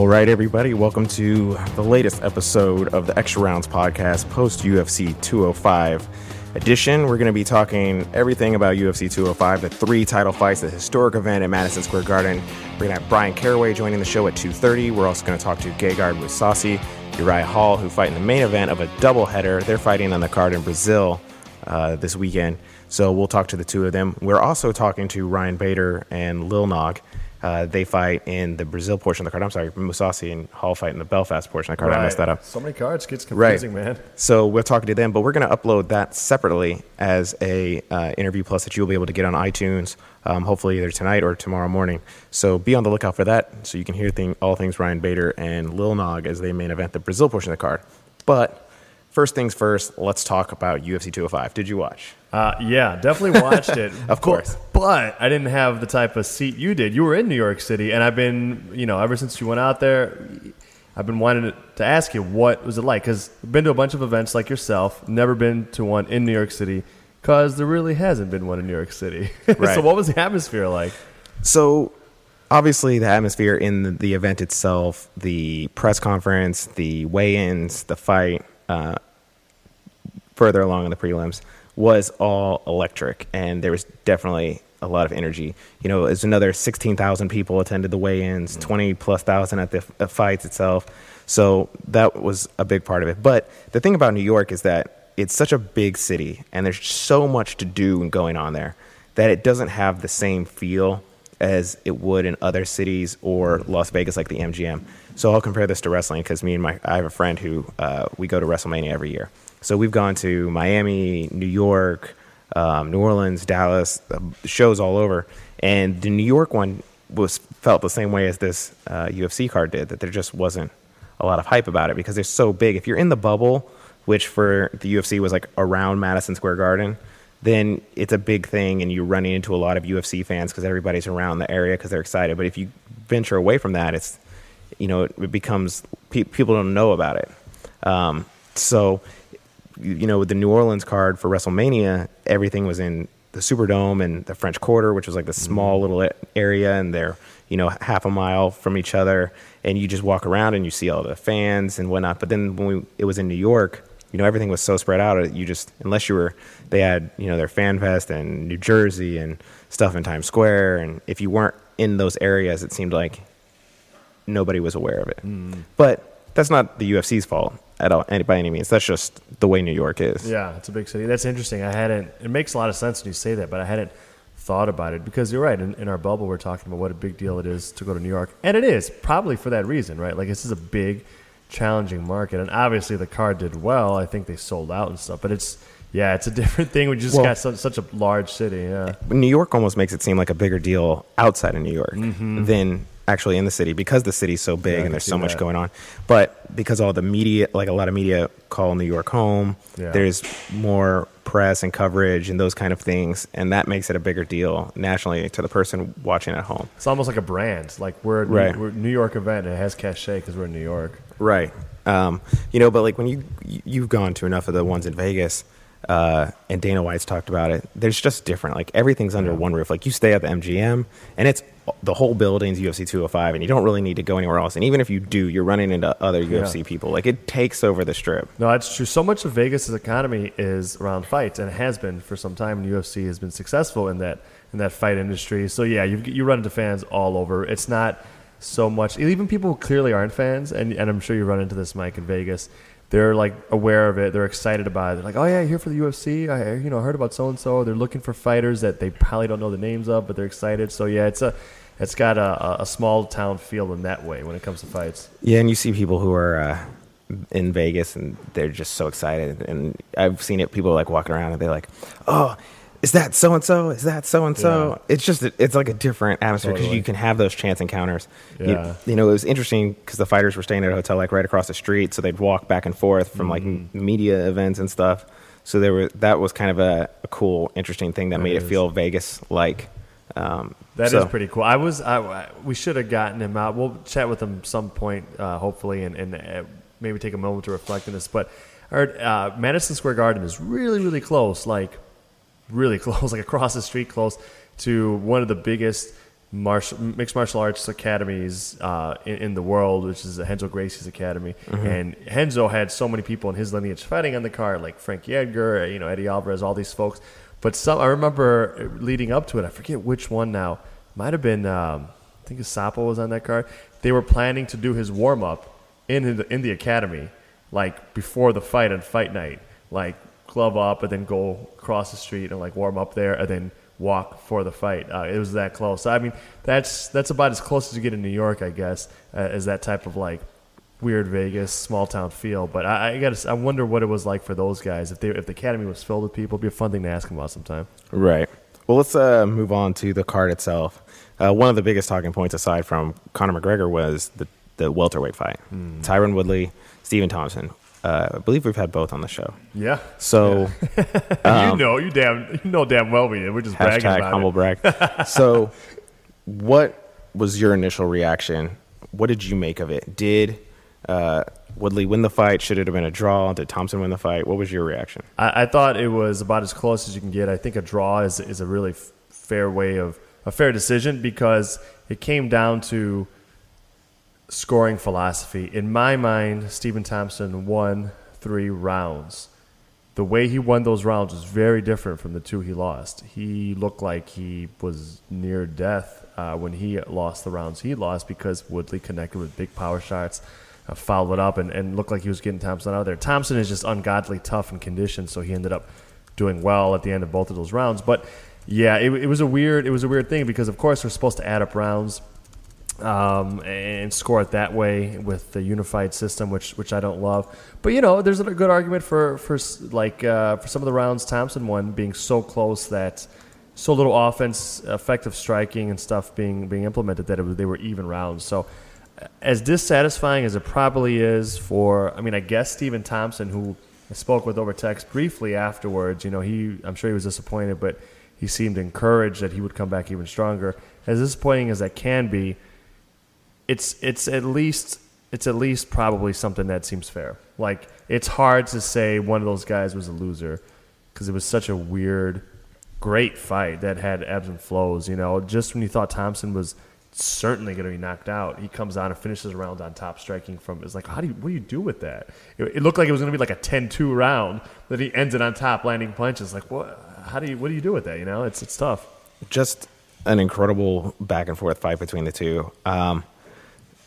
All right, everybody, welcome to the latest episode of the Extra Rounds podcast, post UFC 205 edition. We're going to be talking everything about UFC 205, the three title fights, the historic event at Madison Square Garden. We're going to have Bryan Caraway joining the show at 2:30. We're also going to talk to Gegard Mousasi, Uriah Hall, who fight in the main event of a doubleheader. They're fighting on the card in Brazil uh, this weekend. So we'll talk to the two of them. We're also talking to Ryan Bader and Lil Nog. Uh, they fight in the Brazil portion of the card. I'm sorry, Mousasi and Hall fight in the Belfast portion of the card. I messed that up. So many cards gets confusing, Right. man. So we're talking to them, but we're going to upload that separately as a uh, interview plus that you'll be able to get on iTunes, um, hopefully either tonight or tomorrow morning. So be on the lookout for that, so you can hear thing, all things Ryan Bader and Lil Nog as they main event the Brazil portion of the card. But first things first, let's talk about UFC 205. Did you watch? Uh, yeah, definitely watched it. Of course. But I didn't have the type of seat you did. You were in New York City, and I've been, you know, ever since you went out there, I've been wanting to, to ask you what was it like? Because I've been to a bunch of events like yourself, never been to one in New York City, because there really hasn't been one in New York City. Right. so what was the atmosphere like? So, obviously, the atmosphere in the, the event itself, the press conference, the weigh-ins, the fight, uh, further along in the prelims, was all electric, and there was definitely a lot of energy. You know, it's another sixteen thousand people attended the weigh-ins, twenty plus thousand at the f- fights itself. So that was a big part of it. But the thing about New York is that it's such a big city, and there's so much to do and going on there that it doesn't have the same feel as it would in other cities or Las Vegas, like the MGM. So I'll compare this to wrestling because me and my I have a friend who uh, we go to WrestleMania every year. So we've gone to Miami, New York, um, New Orleans, Dallas, shows all over, and the New York one was felt the same way as this uh, UFC card did. That there just wasn't a lot of hype about it because they're so big. If you're in the bubble, which for the UFC was like around Madison Square Garden, then it's a big thing and you're running into a lot of UFC fans because everybody's around the area because they're excited. But if you venture away from that, it's you know it becomes pe- people don't know about it. Um, so you know with the New Orleans card for WrestleMania, everything was in the Superdome and the French Quarter, which was like the mm-hmm. small little area, and they're you know half a mile from each other, and you just walk around and you see all the fans and whatnot. But then when we, it was in New York, you know everything was so spread out. That you just unless you were they had you know their fan fest and New Jersey and stuff in Times Square, and if you weren't in those areas, it seemed like nobody was aware of it. Mm. But that's not the UFC's fault at all, any, by any means. That's just the way New York is. Yeah, it's a big city. That's interesting. I hadn't. It makes a lot of sense when you say that, but I hadn't thought about it because you're right. In, in our bubble, we're talking about what a big deal it is to go to New York, and it is probably for that reason, right? Like this is a big, challenging market, and obviously the card did well. I think they sold out and stuff, but it's yeah, it's a different thing you just Well- got such, such a large city. Yeah, New York almost makes it seem like a bigger deal outside of New York mm-hmm. than actually in the city because the city's so big Mm-hmm. And there's so much that. going on. But because all the media, like a lot of media call New York home, Yeah. there's more press and coverage and those kind of things. And that makes it a bigger deal nationally to the person watching at home. it's almost like a brand. Like we're, a New- Right. we're New York event. And it has cachet because we're in New York. Right. Um, you know, but like when you you've gone to enough of the ones in Vegas, uh, and Dana White's talked about it. There's just different. Like everything's under one roof. Like you stay at the MGM, and it's the whole building's UFC 205, and you don't really need to go anywhere else. And even if you do, you're running into other UFC people. Like it takes over the strip. No, that's true. So much of Vegas's economy is around fights, and it has been for some time. And UFC has been successful in that in that fight industry. So yeah, you you run into fans all over. It's not so much. Even people who clearly aren't fans, and and I'm sure you run into this, Mike, in Vegas. They're like aware of it. They're excited about it. They're like, "Oh yeah, here for the UFC. I you know heard about so and so." They're looking for fighters that they probably don't know the names of, but they're excited. So yeah, it's a it's got a, a small town feel in that way when it comes to fights. Yeah, and you see people who are uh, in Vegas and they're just so excited. And I've seen it. People like walking around and they're like, "Oh, is that so and so? Is that so and so?" It's just it's like a different atmosphere because Totally. you can have those chance encounters. You- Yeah. You, know, it was interesting because the fighters were staying at a hotel like right across the street, so they'd walk back and forth from like Mm-hmm. media events and stuff. So there were that was kind of a, a cool, interesting thing that, That made is. it feel Vegas like. Um, That is so- pretty cool. I was, I, I- we should have gotten him out. We'll chat with him some point, uh, hopefully, and, and uh, maybe take a moment to reflect on this. But our, uh, Madison Square Garden is really, really close, like really close, like across the street, close to one of the biggest martial, mixed martial arts academies uh, in, in the world, which is the Renzo Gracie's academy. And Renzo had so many people in his lineage fighting on the card, like Frankie Edgar, you know, Eddie Alvarez, all these folks. But some, I remember leading up to it, I forget which one now. Might have been, um, I think Sapo was on that card. They were planning to do his warm up in the, in the academy, like before the fight on fight night, like glove up and then go across the street and like warm up there and then walk for the fight. Uh, it was that close. I mean, that's that's about as close as you get in New York, I guess, uh, as that type of like weird Vegas small town feel. But I, I got I wonder what it was like for those guys if they if the academy was filled with people. It'd be a fun thing to ask them about sometime. Right. Well, let's uh, move on to the card itself. Uh, one of the biggest talking points, aside from Conor McGregor, was the, the welterweight fight. Tyron Woodley, Stephen Thompson. Uh, I believe we've had both on the show. Yeah. So you know, you damn, you know damn well we did. We're just bragging about humble it. brag. so, what was your initial reaction? What did you make of it? Did uh, Woodley win the fight? Should it have been a draw? Did Thompson win the fight? What was your reaction? I, I thought it was about as close as you can get. I think a draw is is a really f- fair way of a fair decision because it came down to scoring philosophy. In my mind, Stephen Thompson won three rounds. The way he won those rounds was very different from the two he lost. He looked like he was near death uh, when he lost the rounds he lost because Woodley connected with big power shots, uh, it up, and, and looked like he was getting Thompson out of there. Thompson is just ungodly tough and conditioned, so he ended up doing well at the end of both of those rounds. But yeah, it, it was a weird it was a weird thing because of course we're supposed to add up rounds um, and score it that way with the unified system, which which I don't love. But you know, there's a good argument for for like uh, for some of the rounds Thompson won being so close that so little offense, effective striking, and stuff being being implemented that was, they were even rounds. So. As dissatisfying as it probably is for, I mean, I guess Stephen Thompson, who I spoke with over text briefly afterwards, you know, he, I'm sure he was disappointed, but he seemed encouraged that he would come back even stronger. As disappointing as that can be, it's it's at least it's at least probably something that seems fair. Like it's hard to say one of those guys was a loser because it was such a weird, great fight that had ebbs and flows. You know, just when you thought Thompson was certainly going to be knocked out, he comes out and finishes round on top, striking from. It's like, how do you what do you do with that? It, it looked like it was going to be like a 10-2 round that he ends it on top, landing punches. Like what? How do you what do you do with that? You know, it's it's tough. just an incredible back and forth fight between the two. Um,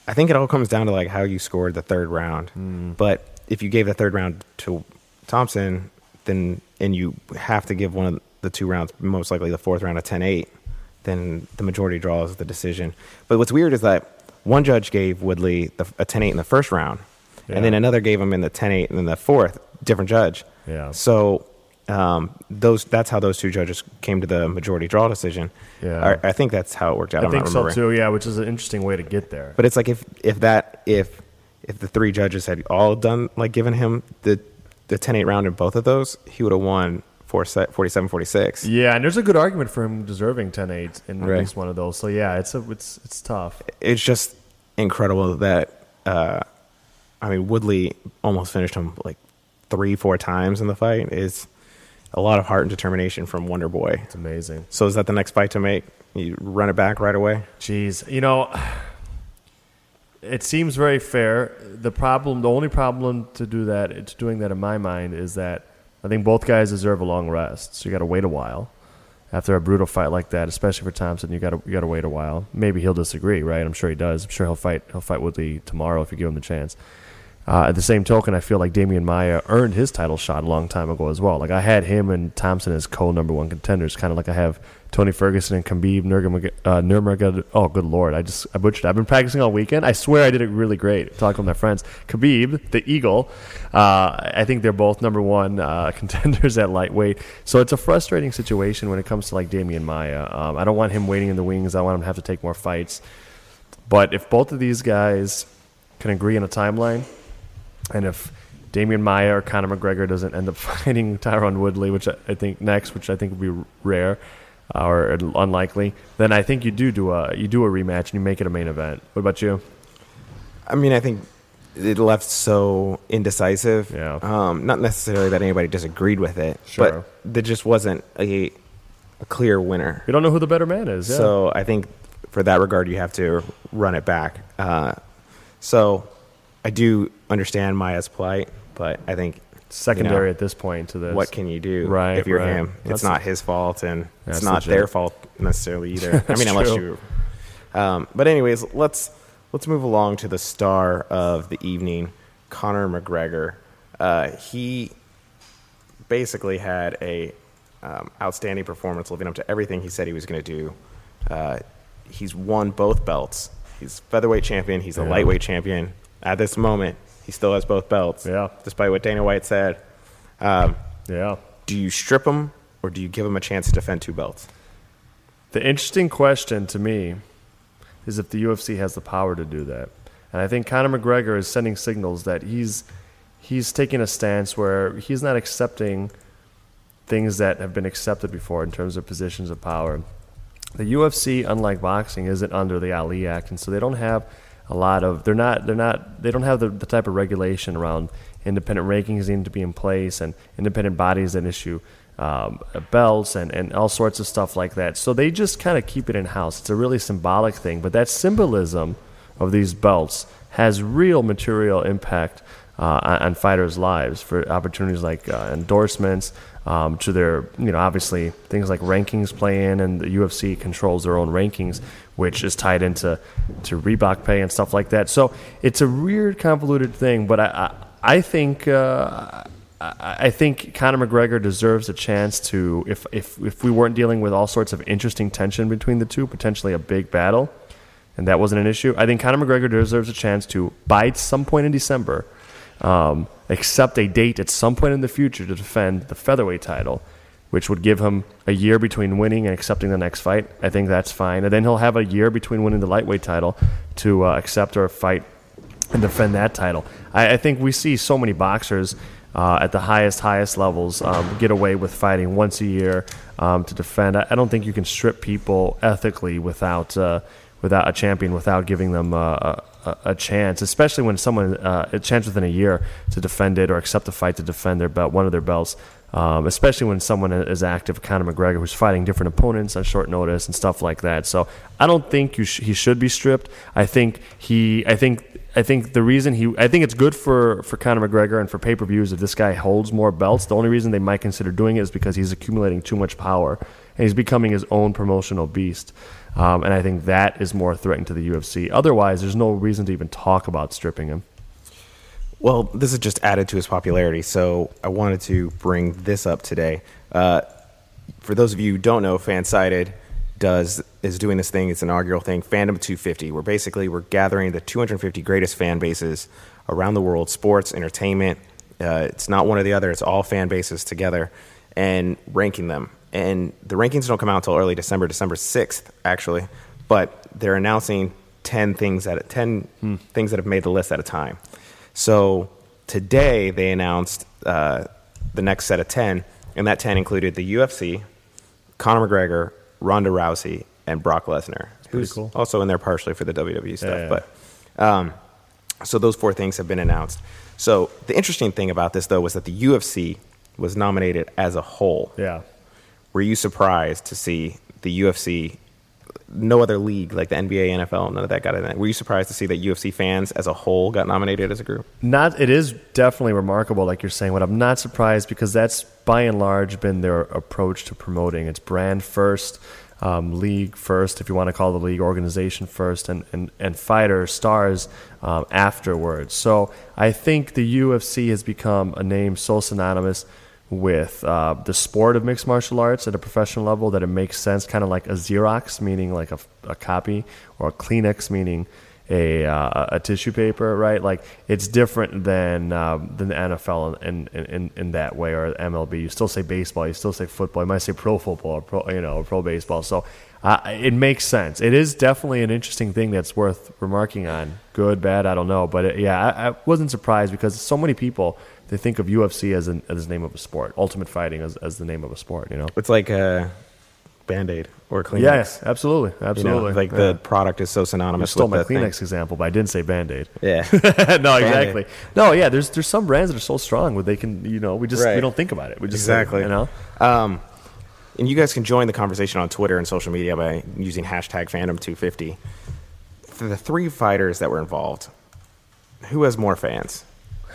I think it all comes down to like how you scored the third round. Mm. But if you gave the third round to Thompson, then and you have to give one of the two rounds, most likely the fourth round, a 10-8, then the majority draws the decision. But what's weird is that one judge gave Woodley the, a 10-8 in the first round, Yeah. and then another gave him in the 10-8 and then the fourth, different judge. Yeah. So um, those that's how those two judges came to the majority draw decision. Yeah. I, I think that's how it worked out. I I'm think so too. Yeah, which is an interesting way to get there. But it's like if if that if if the three judges had all done like given him the the 10-8 round in both of those, he would have won four 47-46. Yeah, and there's a good argument for him deserving 10-8 in Right. at least one of those. So yeah, it's a it's it's tough. It's just incredible that uh, I mean Woodley almost finished him like three four times in the fight. Is a lot of heart and determination from Wonder Boy. It's amazing. So is that the next fight to make? You run it back right away? Jeez, you know, it seems very fair. The problem, the only problem to do that, it's doing that in my mind, is that I think both guys deserve a long rest. So you got to wait a while after a brutal fight like that, especially for Thompson. You got to you got to wait a while. Maybe he'll disagree, right? I'm sure he does. I'm sure he'll fight he'll fight Woodley tomorrow if you give him the chance. Uh, at the same token, I feel like Demian Maia earned his title shot a long time ago as well. Like I had him and Thompson as co number one contenders, kind of like I have Tony Ferguson and Khabib Nurmag- uh, Nurmagomedov. Oh, good lord! I just I butchered. I've been practicing all weekend. I swear I did it really great. Talking with my friends, Khabib, the Eagle. Uh, I think they're both number one uh, contenders at lightweight. So it's a frustrating situation when it comes to like Demian Maia. Um, I don't want him waiting in the wings. I want him to have to take more fights. But if both of these guys can agree on a timeline, and if Demian Maia or Conor McGregor doesn't end up fighting Tyron Woodley, which I, think next, which I think would be rare uh, or unlikely, then I think you do do a you do a rematch and you make it a main event. What about you? I mean, I think it left so indecisive. Yeah. Um, not necessarily that anybody disagreed with it, Sure. but there just wasn't a, a clear winner. We don't know who the better man is. Yeah. So I think for that regard, you have to run it back. Uh, so I do understand Maia's plight, but I think Secondary you know, at this point to this. what can you do Right, if you're right. him? It's That's- not his fault, and it's not legit. their fault necessarily either. I mean, unless true. you. Um, but anyways, let's let's move along to the star of the evening, Conor McGregor. Uh, he basically had a um, outstanding performance, living up to everything he said he was going to do. Uh, he's won both belts. He's featherweight champion. He's a Yeah. lightweight champion. At this moment, he still has both belts. Yeah. Despite what Dana White said. Um, Yeah. do you strip him or do you give him a chance to defend two belts? The interesting question to me is if the UFC has the power to do that. And I think Conor McGregor is sending signals that he's he's taking a stance where he's not accepting things that have been accepted before in terms of positions of power. The UFC, unlike boxing, isn't under the Ali Act, and so they don't have a lot of they're not they're not they don't have the, the type of regulation around independent rankings need to be in place and independent bodies that issue um, belts and, and all sorts of stuff like that. So they just kind of keep it in house. It's a really symbolic thing, but that symbolism of these belts has real material impact uh, on, on fighters' lives for opportunities like uh, endorsements. Um, to their, you know, obviously things like rankings play in, and the UFC controls their own rankings, which is tied into to Reebok pay and stuff like that. So it's a weird, convoluted thing. But I, I, I think uh, I, think Conor McGregor deserves a chance to, if if if we weren't dealing with all sorts of interesting tension between the two, potentially a big battle, and that wasn't an issue. I think Conor McGregor deserves a chance to, by some point in December, um, accept a date at some point in the future to defend the featherweight title, which would give him a year between winning and accepting the next fight. I think that's fine. And then he'll have a year between winning the lightweight title to uh, accept or fight and defend that title. I, I think we see so many boxers uh, at the highest, highest levels um, get away with fighting once a year um, to defend. I, I don't think you can strip people ethically without uh, without a champion, without giving them uh, a, a, chance, especially when someone uh, a chance within a year to defend it or accept a fight to defend their belt, one of their belts. Um, especially when someone is active, Conor McGregor, who's fighting different opponents on short notice and stuff like that. So I don't think sh- he should be stripped. I think he, I think, I think the reason he, I think it's good for for Conor McGregor and for pay per views if this guy holds more belts. The only reason they might consider doing it is because he's accumulating too much power and he's becoming his own promotional beast. Um, and I think that is more threatening to the UFC. Otherwise, there's no reason to even talk about stripping him. Well, this has just added to his popularity, so I wanted to bring this up today. Uh, for those of you who don't know, Fansided does is doing this thing. It's an inaugural thing, Fandom 250, where basically we're gathering the 250 greatest fan bases around the world, sports, entertainment. Uh, it's not one or the other; it's all fan bases together, and ranking them. And the rankings don't come out until early December, December 6th, actually. But they're announcing 10 things at 10 things that have made the list at a time. So today they announced uh, the next set of 10, and that 10 included the UFC, Conor McGregor, Ronda Rousey, and Brock Lesnar, who's cool. also in there partially for the WWE stuff. Yeah, yeah. But um, so those four things have been announced. So the interesting thing about this, though, was that the UFC was nominated as a whole. Yeah. Were you surprised to see the UFC? No other league like the NBA, NFL, none of that got in there. Were you surprised to see that UFC fans as a whole got nominated as a group? Not, it is definitely remarkable, like you're saying. But I'm not surprised because that's by and large been their approach to promoting. It's brand first, um, league first, if you want to call the league organization first, and and, and fighter stars um, afterwards. So I think the UFC has become a name so synonymous with uh, the sport of mixed martial arts at a professional level that it makes sense, kind of like a Xerox, meaning like a, a copy, or a Kleenex, meaning a, uh, a tissue paper, right? Like it's different than um, than the NFL in, in, in, in that way, or MLB. You still say baseball, you still say football, you might say pro football, or pro, you know, pro baseball. So uh, it makes sense. It is definitely an interesting thing that's worth remarking on. Good, bad, I don't know, but it, yeah, I, I wasn't surprised because so many people they think of UFC as an, as the name of a sport, Ultimate Fighting as, as the name of a sport. You know. It's like a Band Aid or Kleenex. Yes, absolutely, You know, absolutely. like Yeah. the product is so synonymous stole with my the thing. Kleenex example, but I didn't say Band Aid. Yeah. no, exactly. No, yeah. There's there's some brands that are so strong where they can, you know, we just Right. we don't think about it. We just Exactly. you know. Um, and you guys can join the conversation on Twitter and social media by using hashtag Fandom250. For the three fighters that were involved, who has more fans?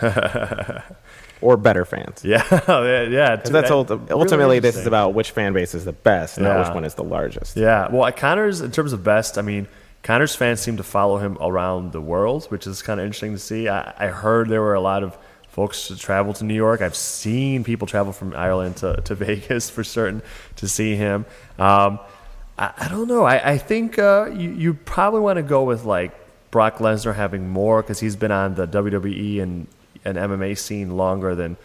or better fans? Yeah, yeah. Because that's ulti- ultimately this is about which fan base is the best, not Yeah. which one is the largest. Yeah, well, Conor's in terms of best, I mean, Conor's fans seem to follow him around the world, which is kind of interesting to see. I, I heard there were a lot of folks travel to New York. I've seen people travel from Ireland to, to Vegas for certain to see him. Um, I, I don't know. I, I think uh, you, you probably want to go with like Brock Lesnar having more because he's been on the WWE and, and MMA scene longer than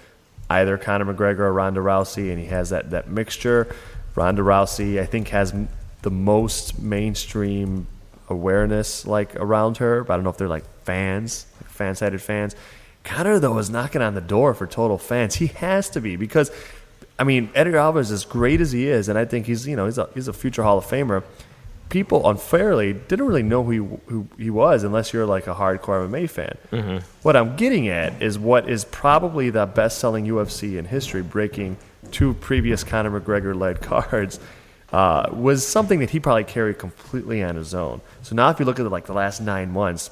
either Conor McGregor or Ronda Rousey, and he has that, that mixture. Ronda Rousey, I think, has the most mainstream awareness like around her, but I don't know if they're like fans, like fan-sided fans. Conor though is knocking on the door for total fans. He has to be because, I mean, Edgar Alvarez, as great as he is, and I think he's you know he's a, he's a future Hall of Famer. People unfairly didn't really know who he, who he was unless you're like a hardcore MMA fan. What I'm getting at is what is probably the best-selling UFC in history, breaking two previous Conor McGregor-led cards uh, was something that he probably carried completely on his own. So now, if you look at like the last nine months,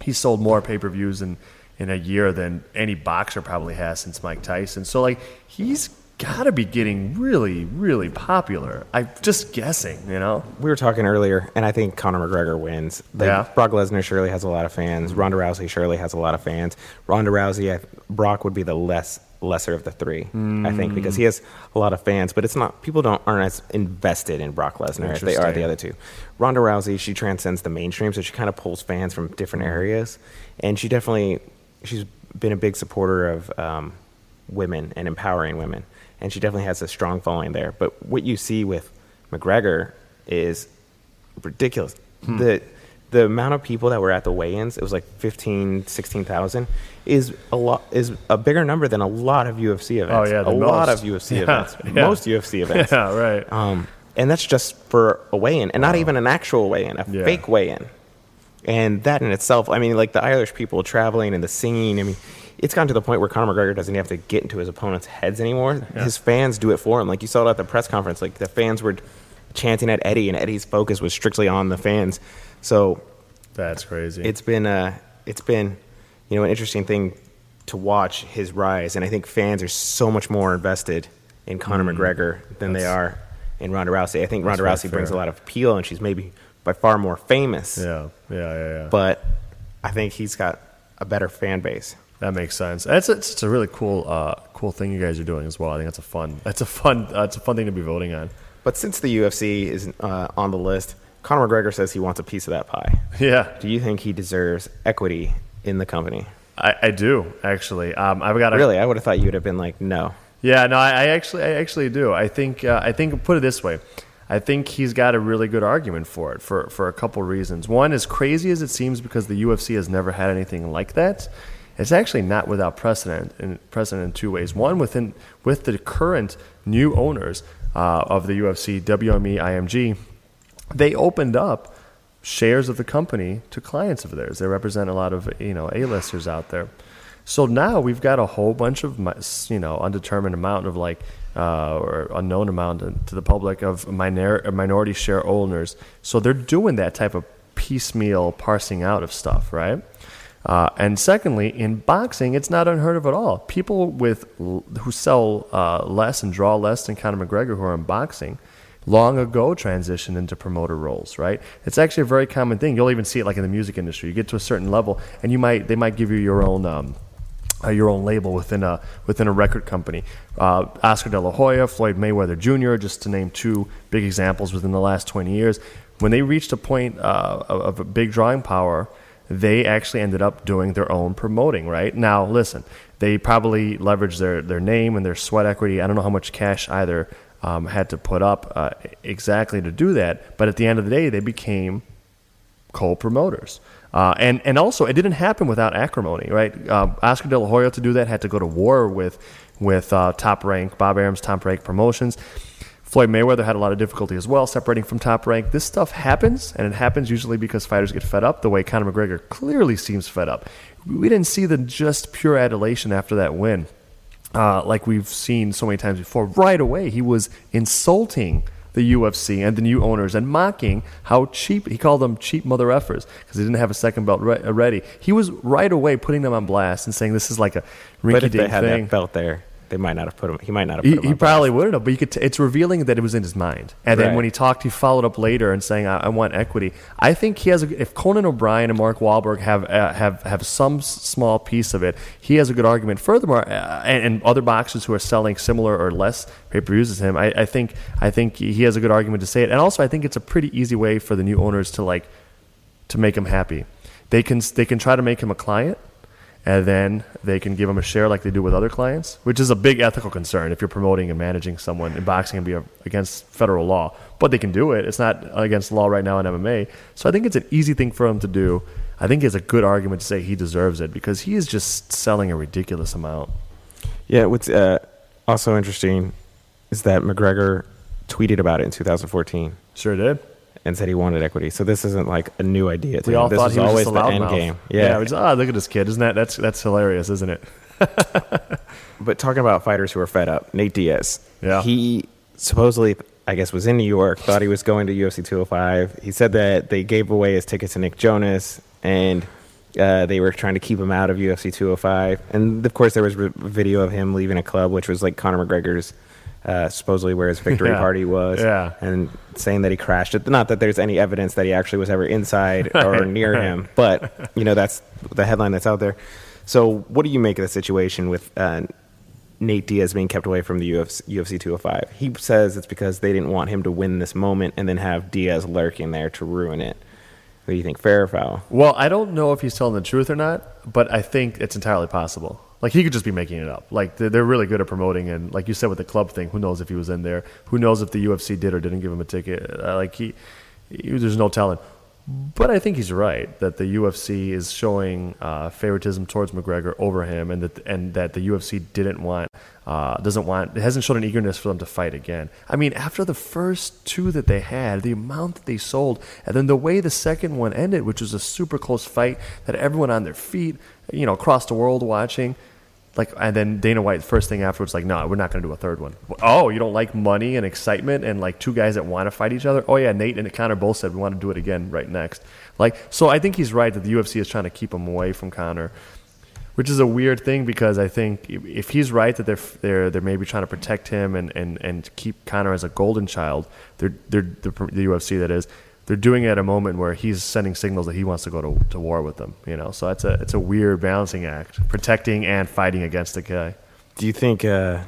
he sold more pay per views in in a year than any boxer probably has since Mike Tyson. So like he's got to be getting really, really popular. I'm just guessing, you know. We were talking earlier, and I think Conor McGregor wins. Like, Yeah. Brock Lesnar surely has a lot of fans. Ronda Rousey surely has a lot of fans. Ronda Rousey, I, Brock would be the less lesser of the three, I think, because he has a lot of fans. But it's not people don't aren't as invested in Brock Lesnar as they are the other two. Ronda Rousey, she transcends the mainstream, so she kind of pulls fans from different areas, and she definitely she's been a big supporter of um, women and empowering women, and she definitely has a strong following there. But what you see with McGregor is ridiculous. Hmm. The the amount of people that were at the weigh-ins, it was like 15, 16,000, is a lot is a bigger number than a lot of UFC events. Oh, yeah, the a lot of most. UFC Yeah, events. yeah. Most UFC events. Yeah, right. Um, and that's just for a weigh-in, and not even an actual weigh-in, a Yeah. fake weigh-in. And that in itself, I mean, like the Irish people traveling and the singing. I mean, it's gotten to the point where Conor McGregor doesn't have to get into his opponent's heads anymore. His fans do it for him. Like you saw it at the press conference. Like the fans were chanting at Eddie, and Eddie's focus was strictly on the fans. So That's crazy. it's been uh, it's been you know an interesting thing to watch his rise, and I think fans are so much more invested in Conor McGregor than they Mm. Are in Ronda Rousey. I think Ronda Rousey brings a lot of appeal, and she's maybe by far more famous. yeah, yeah, yeah, yeah. But I think he's got a better fan base. That makes sense. That's a, it's a really cool, uh, cool thing you guys are doing as well. I think that's a fun, that's a fun, uh, it's a fun thing to be voting on. But since the UFC is uh, on the list, Conor McGregor says he wants a piece of that pie. Yeah, Do you think he deserves equity in the company? I, I do actually. Um, I've got a Really, I would have thought you would have been like, no. Yeah, no, I, I actually, I actually do. I think, uh, I think, put it this way, I think he's got a really good argument for it for for a couple reasons. One, as crazy as it seems, because the UFC has never had anything like that, it's actually not without precedent. In precedent in two ways. One, within with the current new owners uh, of the UFC, WME, IMG, they opened up shares of the company to clients of theirs. They represent a lot of you know A-listers out there. So now we've got a whole bunch of you know undetermined amount of like uh, or unknown amount to the public of minor, minority share owners. So they're doing that type of piecemeal parsing out of stuff, right? Uh, and secondly, in boxing, it's not unheard of at all. People with who sell uh, less and draw less than Conor McGregor who are in boxing long ago transitioned into promoter roles, right? It's actually a very common thing. You'll even see it like in the music industry. You get to a certain level, and you might they might give you your own. Um, uh, your own label within a within a record company. Uh, Oscar De La Hoya, Floyd Mayweather Jr., just to name two big examples within the last 20 years. When they reached a point uh, of, of a big drawing power, they actually ended up doing their own promoting. Right now, listen, they probably leveraged their their name and their sweat equity. I don't know how much cash either um, had to put up uh, exactly to do that, but at the end of the day, they became co-promoters. Uh, and and also, it didn't happen without acrimony, right? Uh, Oscar De La Hoya to do that had to go to war with with uh, Top Rank, Bob Arum's Top Rank Promotions. Floyd Mayweather had a lot of difficulty as well, separating from Top Rank. This stuff happens, and it happens usually because fighters get fed up. The way Conor McGregor clearly seems fed up. We didn't see the just pure adulation after that win uh, like we've seen so many times before, right away he was insulting the UFC and the new owners and mocking how cheap he called them cheap mother effers because they didn't have a second belt re- ready. He was right away putting them on blast and saying this is like a rinky dink thing. But if they had that belt there, they might not have put him. He might not have He, him. he probably wouldn't have, but you could t- it's revealing that it was in his mind. And then Right. when he talked, he followed up later and saying, "I, I want equity." I think he has. A, if Conan O'Brien and Mark Wahlberg have uh, have have some small piece of it, he has a good argument. Furthermore, uh, and, and other boxers who are selling similar or less pay per views as him, I, I think I think he has a good argument to say it. And also, I think it's a pretty easy way for the new owners to like to make him happy. They can they can try to make him a client, and then they can give him a share like they do with other clients, which is a big ethical concern if you're promoting and managing someone in boxing and be against federal law. But they can do it. It's not against law right now in MMA. So I think it's an easy thing for him to do. I think it's a good argument to say he deserves it because he is just selling a ridiculous amount. Yeah, what's uh, also interesting is that McGregor tweeted about it in 2014 Sure did. And said he wanted equity. So this isn't like a new idea. To We him. all this thought he was always just a the end game. yeah. Yeah, just, ah, look at this kid. Isn't that that's that's hilarious, isn't it? but talking about fighters who are fed up, Nate Diaz. Yeah. he supposedly, I guess, was in New York. Thought he was going to UFC 205. He said that they gave away his tickets to Nick Jonas and. Uh, they were trying to keep him out of UFC 205, and of course there was a video of him leaving a club, which was like Conor McGregor's, uh, supposedly where his victory Yeah. party was. Yeah. and saying that he crashed it. Not that there's any evidence that he actually was ever inside or near him, but you know that's the headline that's out there. So, what do you make of the situation with uh, Nate Diaz being kept away from the UFC, UFC 205? He says it's because they didn't want him to win this moment and then have Diaz lurking there to ruin it. What do you think, fair or foul? Well, I don't know if he's telling the truth or not, but I think it's entirely possible. Like he could just be making it up. Like they're, really good at promoting, and like you said with the club thing, who knows if he was in there? Who knows if the UFC did or didn't give him a ticket? Uh, like he, he, there's no telling. But I think he's right that the UFC is showing uh, favoritism towards McGregor over him, and that and that the UFC didn't want uh, doesn't want it hasn't shown an eagerness for them to fight again. I mean, after the first two that they had, the amount that they sold, and then the way the second one ended, which was a super close fight that everyone on their feet, you know, across the world watching. Like, and then Dana White, first thing afterwards, like, no, we're not going to do a third one. Oh, you don't like money and excitement and like two guys that want to fight each other? Oh, yeah, Nate and Conor both said we want to do it again right next. Like, so I think he's right that the UFC is trying to keep him away from Conor, which is a weird thing because I think if- he's right that they're they're they're maybe trying to protect him and, and, and keep Conor as a golden child, they're, they're the, the UFC that is. They're doing it at a moment where he's sending signals that he wants to go to, to war with them. You know, so it's a it's a weird balancing act, protecting and fighting against the guy. Do you think uh,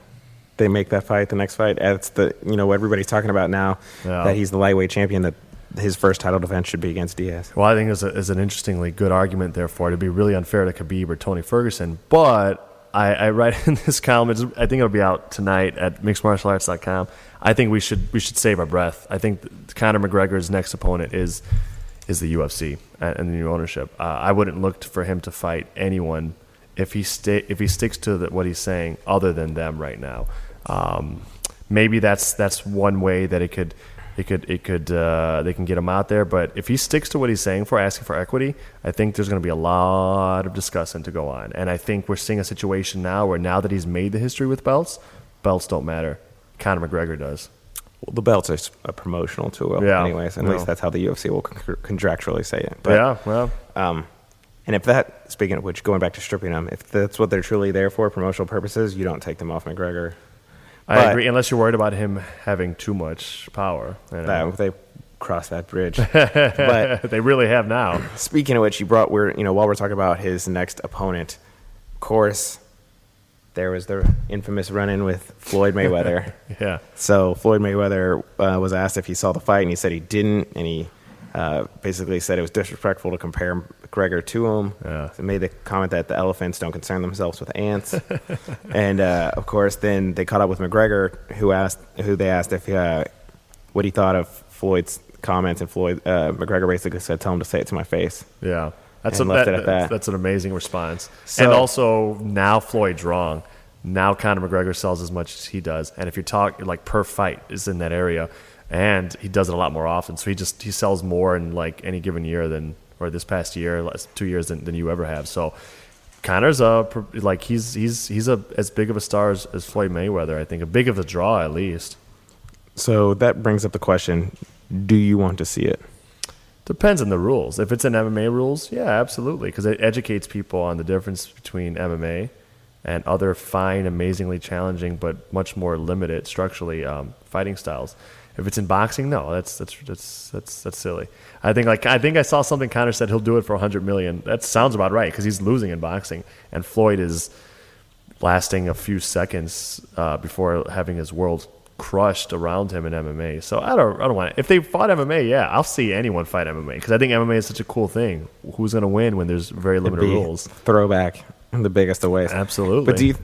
they make that fight the next fight? It's the you know everybody's talking about now Yeah. that he's the lightweight champion. That his first title defense should be against Diaz. Well, I think there's, a, there's an interestingly good argument there for it. It'd be really unfair to Khabib or Tony Ferguson. But I, I write in this column, I think it'll be out tonight at mixedmartialarts.com. I think we should we should save our breath. I think Conor McGregor's next opponent is is the UFC and the new ownership. Uh, I wouldn't look for him to fight anyone if he sta- if he sticks to the, what he's saying other than them right now. Um, maybe that's that's one way that it could it could it could uh, they can get him out there. But if he sticks to what he's saying for asking for equity, I think there's going to be a lot of discussing to go on. And I think we're seeing a situation now where now that he's made the history with belts, belts don't matter. Conor McGregor does. Well, the belts are a promotional tool, Yeah, anyways. At no. least that's how the UFC will con- contractually say it. But, yeah, well, Um, and if that, speaking of which, going back to stripping them, if that's what they're truly there for, promotional purposes, you don't take them off McGregor. I But- agree. Unless you're worried about him having too much power. you know. They cross that bridge. but they really have now. speaking of which, you brought we're you know while we're talking about his next opponent, of course, there was the infamous run-in with Floyd Mayweather. Yeah. So Floyd Mayweather uh, was asked if he saw the fight, and he said he didn't, and he uh, basically said it was disrespectful to compare McGregor to him. Yeah. Made the comment that the elephants don't concern themselves with ants, and uh, of course, then they caught up with McGregor, who asked who they asked if uh, what he thought of Floyd's comments, and Floyd uh, McGregor basically said, "Tell him to say it to my face." Yeah. That's, a, left that- it at that. that's an amazing response. So- and also, now Floyd's wrong. Now Conor McGregor sells as much as he does. And if you talk, like, per fight is in that area. And he does it a lot more often. So he just, he sells more in, like, any given year than, or this past year, two years than, than you ever have. So Conor's a like he's he's he's a as big of a star as, as Floyd Mayweather. I think a big of a draw at least. So that brings up the question: Do you want to see it? Depends on the rules. If it's in MMA rules, yeah, absolutely, because it educates people on the difference between MMA and other fine, amazingly challenging, but much more limited structurally um, fighting styles. If it's in boxing, no, that's that's that's that's that's silly. I think like I think I saw something Conor said he'll do it for 100 million. That sounds about right because he's losing in boxing, and Floyd is lasting a few seconds uh, before having his world crushed around him in MMA. So I don't I don't want it. If they fought MMA, yeah, I'll see anyone fight MMA because I think MMA is such a cool thing. Who's going to win when there's very limited rules? Throwback the biggest of ways. Absolutely. But do you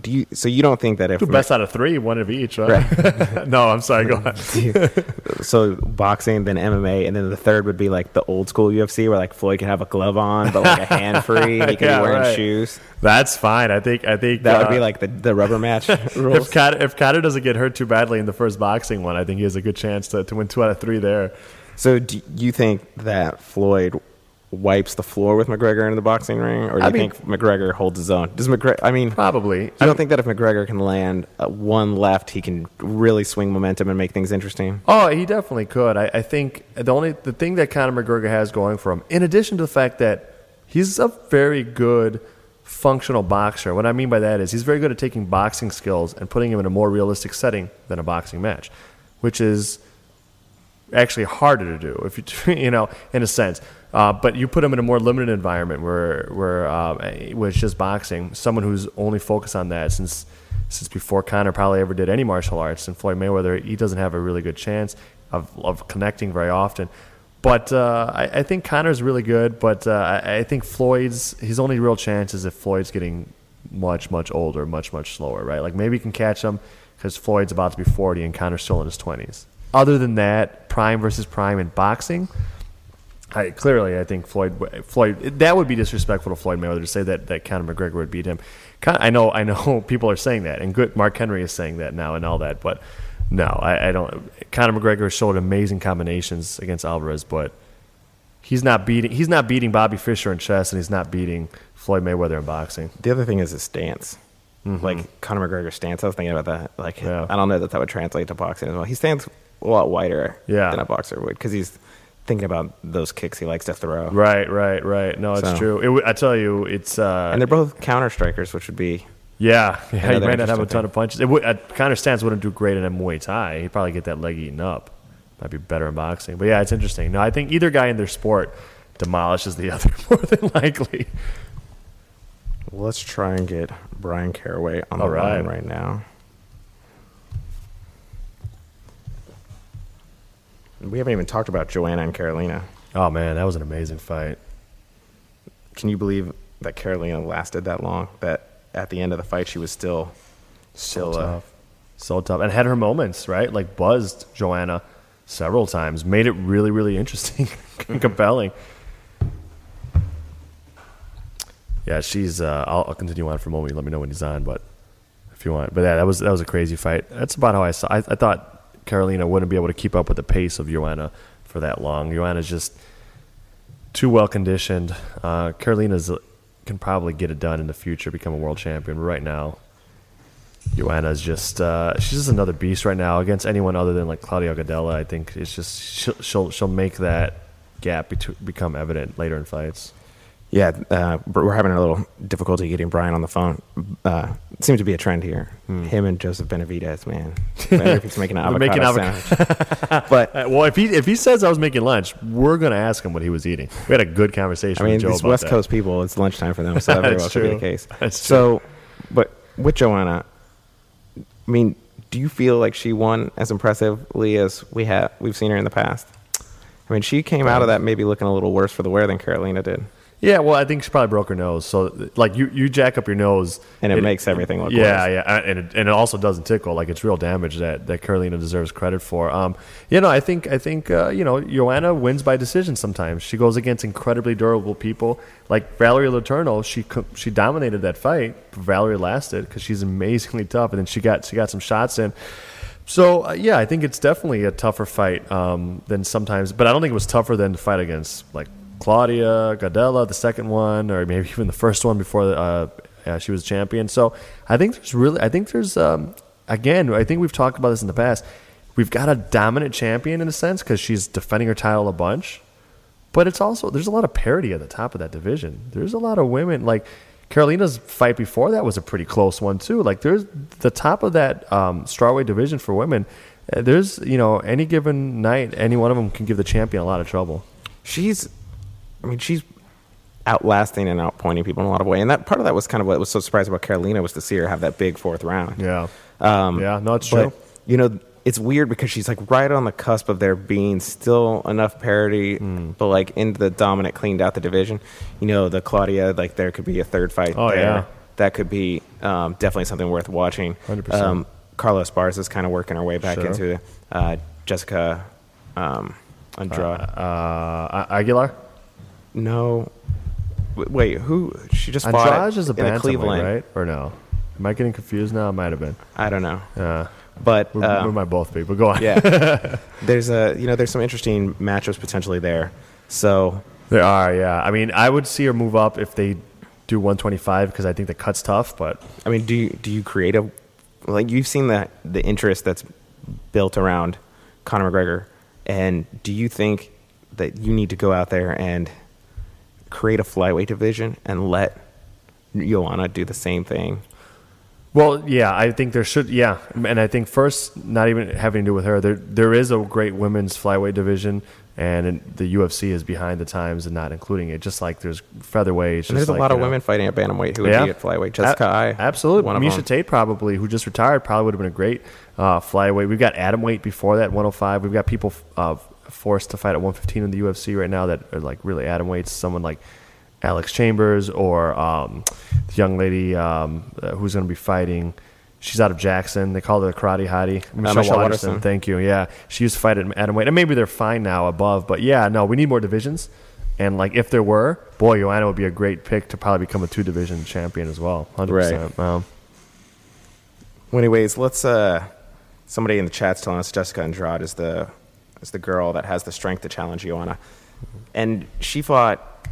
do you so you don't think that if best out of three, one of each, right? no, I'm sorry. Go ahead. so boxing, then MMA, and then the third would be like the old school UFC where like Floyd could have a glove on, but like a hand free, he could Yeah, be wearing right. shoes. That's fine. I think. I think That uh, would be like the, the rubber match rules. if Conor, if Conor doesn't get hurt too badly in the first boxing one, I think he has a good chance to, to win two out of three there. So do you think that Floyd wipes the floor with McGregor in the boxing ring, or do I you mean- think McGregor holds his own? Does McGregor? I mean, Probably. you don't think that if McGregor can land uh, one left, he can really swing momentum and make things interesting? Oh, he definitely could. I, I think the only the thing that Conor McGregor has going for him, in addition to the fact that he's a very good functional boxer. What I mean by that is he's very good at taking boxing skills and putting them in a more realistic setting than a boxing match, which is actually harder to do if you you know in a sense. Uh, but you put him in a more limited environment where where uh, where it's just boxing. Someone who's only focused on that since since before Conor probably ever did any martial arts, and Floyd Mayweather he doesn't have a really good chance of of connecting very often. But uh, I, I think Conor's really good, but uh, I, I think Floyd's his only real chance is if Floyd's getting much much older, much much slower, right? Like maybe you can catch him because Floyd's about to be forty and Conor's still in his twenties. Other than that, prime versus prime in boxing, I, clearly, I think Floyd. Floyd that would be disrespectful to Floyd Mayweather to say that, that Conor McGregor would beat him. Con- I know, I know, people are saying that, and good. Mark Henry is saying that now, and all that. But no, I, I don't. Conor McGregor showed amazing combinations against Alvarez, but he's not beating. He's not beating Bobby Fischer in chess, and he's not beating Floyd Mayweather in boxing. The other thing is his stance. Like Conor McGregor's stance. I was thinking about that. Like, Mm-hmm. Yeah. I don't know that that would translate to boxing as well. He stands a lot wider Yeah. than a boxer would because he's thinking about those kicks he likes to throw. Right, right, right. No, it's So- true. It, I tell you, it's. Uh, And they're both counter strikers, which would be Yeah, yeah. He might not have a ton thing. of punches. It would, uh, Stance wouldn't do great in a Muay Thai. He'd probably get that leg eaten up. Might be better in boxing. But yeah, it's interesting. No, I think either guy in their sport demolishes the other more than likely. Let's try and get Bryan Caraway on the All right. line right now. We haven't even talked about Joanna and Carolina. Oh man, that was an amazing fight. Can you believe that Carolina lasted that long? That at the end of the fight, she was still, still So uh, tough. So tough. And had her moments, right? Like buzzed Joanna several times. Made it really, really interesting and compelling. Yeah, she's. Uh, I'll, I'll continue on for a moment. Let me know when he's on, but if you want. But yeah, that was that was a crazy fight. That's about how I saw. I, I thought Carolina wouldn't be able to keep up with the pace of Joanna for that long. Joanna's just too well conditioned. Uh, Carolina's can probably get it done in the future, become a world champion. But right now, Joanna's just uh, she's just another beast right now against anyone other than like Claudia Gadelha. I think it's just she'll she'll, she'll make that gap bet- become evident later in fights. Yeah, uh, we're having a little difficulty getting Bryan on the phone. Uh, it seems to be a trend here. Him and Joseph Benavidez, man. If he's making an avocado making sandwich. but Uh, well, if he if he says I was making lunch, we're gonna ask him what he was eating. We had a good conversation. I mean, with Joe these West that. Coast people, it's lunchtime for them, so that very well could be the case. That's so, but with Joanna, I mean, do you feel like she won as impressively as we have we've seen her in the past? I mean, she came out of that maybe looking a little worse for the wear than Carolina did, Yeah, well, I think she probably broke her nose. So, like, you, you jack up your nose, and it, makes everything look yeah, worse. yeah, yeah. and it, and it also doesn't tickle. Like it's real damage that, that Carolina deserves credit for. Um, you know, I think I think uh, you know Joanna wins by decision sometimes. She goes against incredibly durable people like Valerie Letourneau. She she dominated that fight. Valerie lasted because she's amazingly tough, and then she got she got some shots in. So uh, yeah, I think it's definitely a tougher fight um, than sometimes, but I don't think it was tougher than the fight against like Claudia Gadelha, the second one, or maybe even the first one before uh, uh, she was champion. So I think there's really, I think there's, um, again, I think we've talked about this in the past. We've got a dominant champion in a sense because she's defending her title a bunch, but it's also there's a lot of parity at the top of that division. There's a lot of women like Carolina's fight before that was a pretty close one too. Like there's the top of that um, strawweight division for women. uh, There's you know any given night, any one of them can give the champion a lot of trouble. she's I mean she's outlasting and outpointing people in a lot of way, and that part of that was kind of what was so surprising about Karolina was to see her have that big fourth round. Yeah, Um, yeah, no, it's but, true. You know, it's weird because she's like right on the cusp of there being still enough parity, Hmm. but like into the dominant, cleaned out the division. You know, the Claudia, like there could be a third fight Oh, there. yeah. That could be um, definitely something worth watching. 100%. Um, Carla Esparza is kind of working her way back Sure. into uh, Jessica um, Andrade. Uh, Aguilar, no. Wait, who? She just fought Andrade is a in the bantamweight, Cleveland. right? Or no? Am I getting confused now? I might have been. I don't know. Uh, But we, um, we might both be, but go on. yeah there's a you know there's some interesting matchups potentially there so There are, yeah. I mean, I would see her move up if they do 125 because I think the cut's tough, but i mean do you do you create a like you've seen the the interest that's built around conor mcgregor and do you think that you need to go out there and create a flyweight division and let Joanna do the same thing Well, yeah, I think there should, yeah, and I think first, not even having to do with her, there there is a great women's flyweight division, and the UFC is behind the times and not including it. Just like there's featherweights, and there's just a lot of know. women fighting at bantamweight who would Yeah. be at flyweight jessica A- i absolutely. one Miesha. Tate probably, who just retired, probably would have been a great uh, flyweight. We've got atom weight before that, 105. We've got people uh, forced to fight at 115 in the UFC right now that are like really atom weights. Someone like Alex Chambers or um, the young lady um, uh, who's going to be fighting. She's out of Jackson. They call her the Karate Hottie. Michelle, Michelle Waterson. Waterson. Thank you. Yeah, she used to fight at atom weight, and maybe they're fine now above. But yeah, no, we need more divisions. And like, if there were, boy, Joanna would be a great pick to probably become a two division champion as well. Hundred percent. Well, anyways, let's. uh Somebody in the chat's telling us Jessica Andrade is the is the girl that has the strength to challenge Joanna, and she fought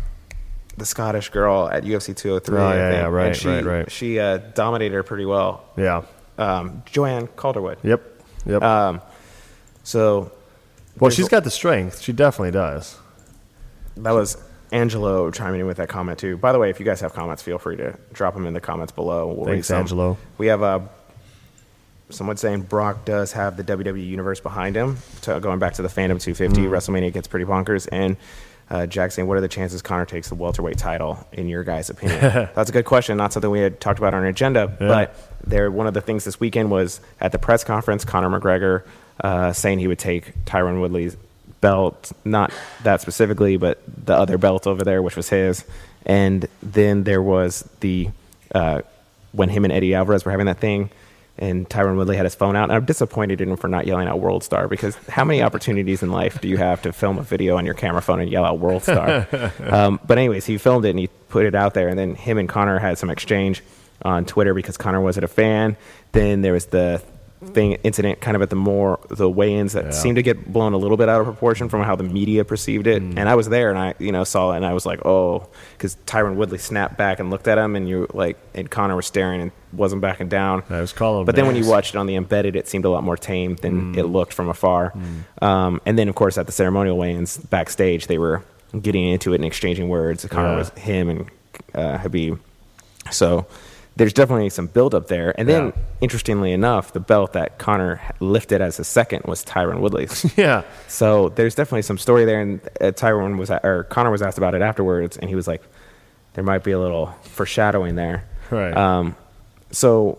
the Scottish girl at UFC 203. Oh, yeah, yeah, right, and she, right, right. She uh, dominated her pretty well. yeah. Um, Joanne Calderwood. Yep. Yep. Um, so well, she's got the strength. She definitely does. that was Angelo chiming in with that comment too. By the way, if you guys have comments, feel free to drop them in the comments below. We'll Thanks. Angelo. We have uh, someone saying Brock does have the WWE universe behind him. To, going back to the Phantom 250, Mm. WrestleMania gets pretty bonkers. And uh, Jack saying, "What are the chances Conor takes the welterweight title?" In your guys' opinion, that's a good question. Not something we had talked about on our agenda, Yeah. but there. One of the things this weekend was at the press conference, Conor McGregor uh, saying he would take Tyron Woodley's belt, not that specifically, but the other belt over there, which was his. And then there was the uh, when him and Eddie Alvarez were having that thing, and Tyron Woodley had his phone out. And I'm disappointed in him for not yelling out World Star because how many opportunities in life do you have to film a video on your camera phone and yell out World Star? um, but anyways, he filmed it and he put it out there, and then him and Conor had some exchange on Twitter because Conor wasn't a fan. Then there was the thing incident kind of at the more the weigh-ins that Yeah. seemed to get blown a little bit out of proportion from how the media perceived it and i was there and i you know saw it and i was like oh because tyron woodley snapped back and looked at him and you like and conor was staring and wasn't backing down I was calling. but then when you watched it on the embedded, it seemed a lot more tame than it looked from afar. Um, and then, of course, at the ceremonial weigh-ins backstage, they were getting into it and exchanging words. Conor Yeah. was him and uh, Khabib. So there's definitely some build-up there. And then, Yeah. interestingly enough, the belt that Conor lifted as his second was Tyron Woodley's. yeah, So there's definitely some story there, and uh, Tyron was or Conor was asked about it afterwards, and he was like, "There might be a little foreshadowing there." Right. Um, so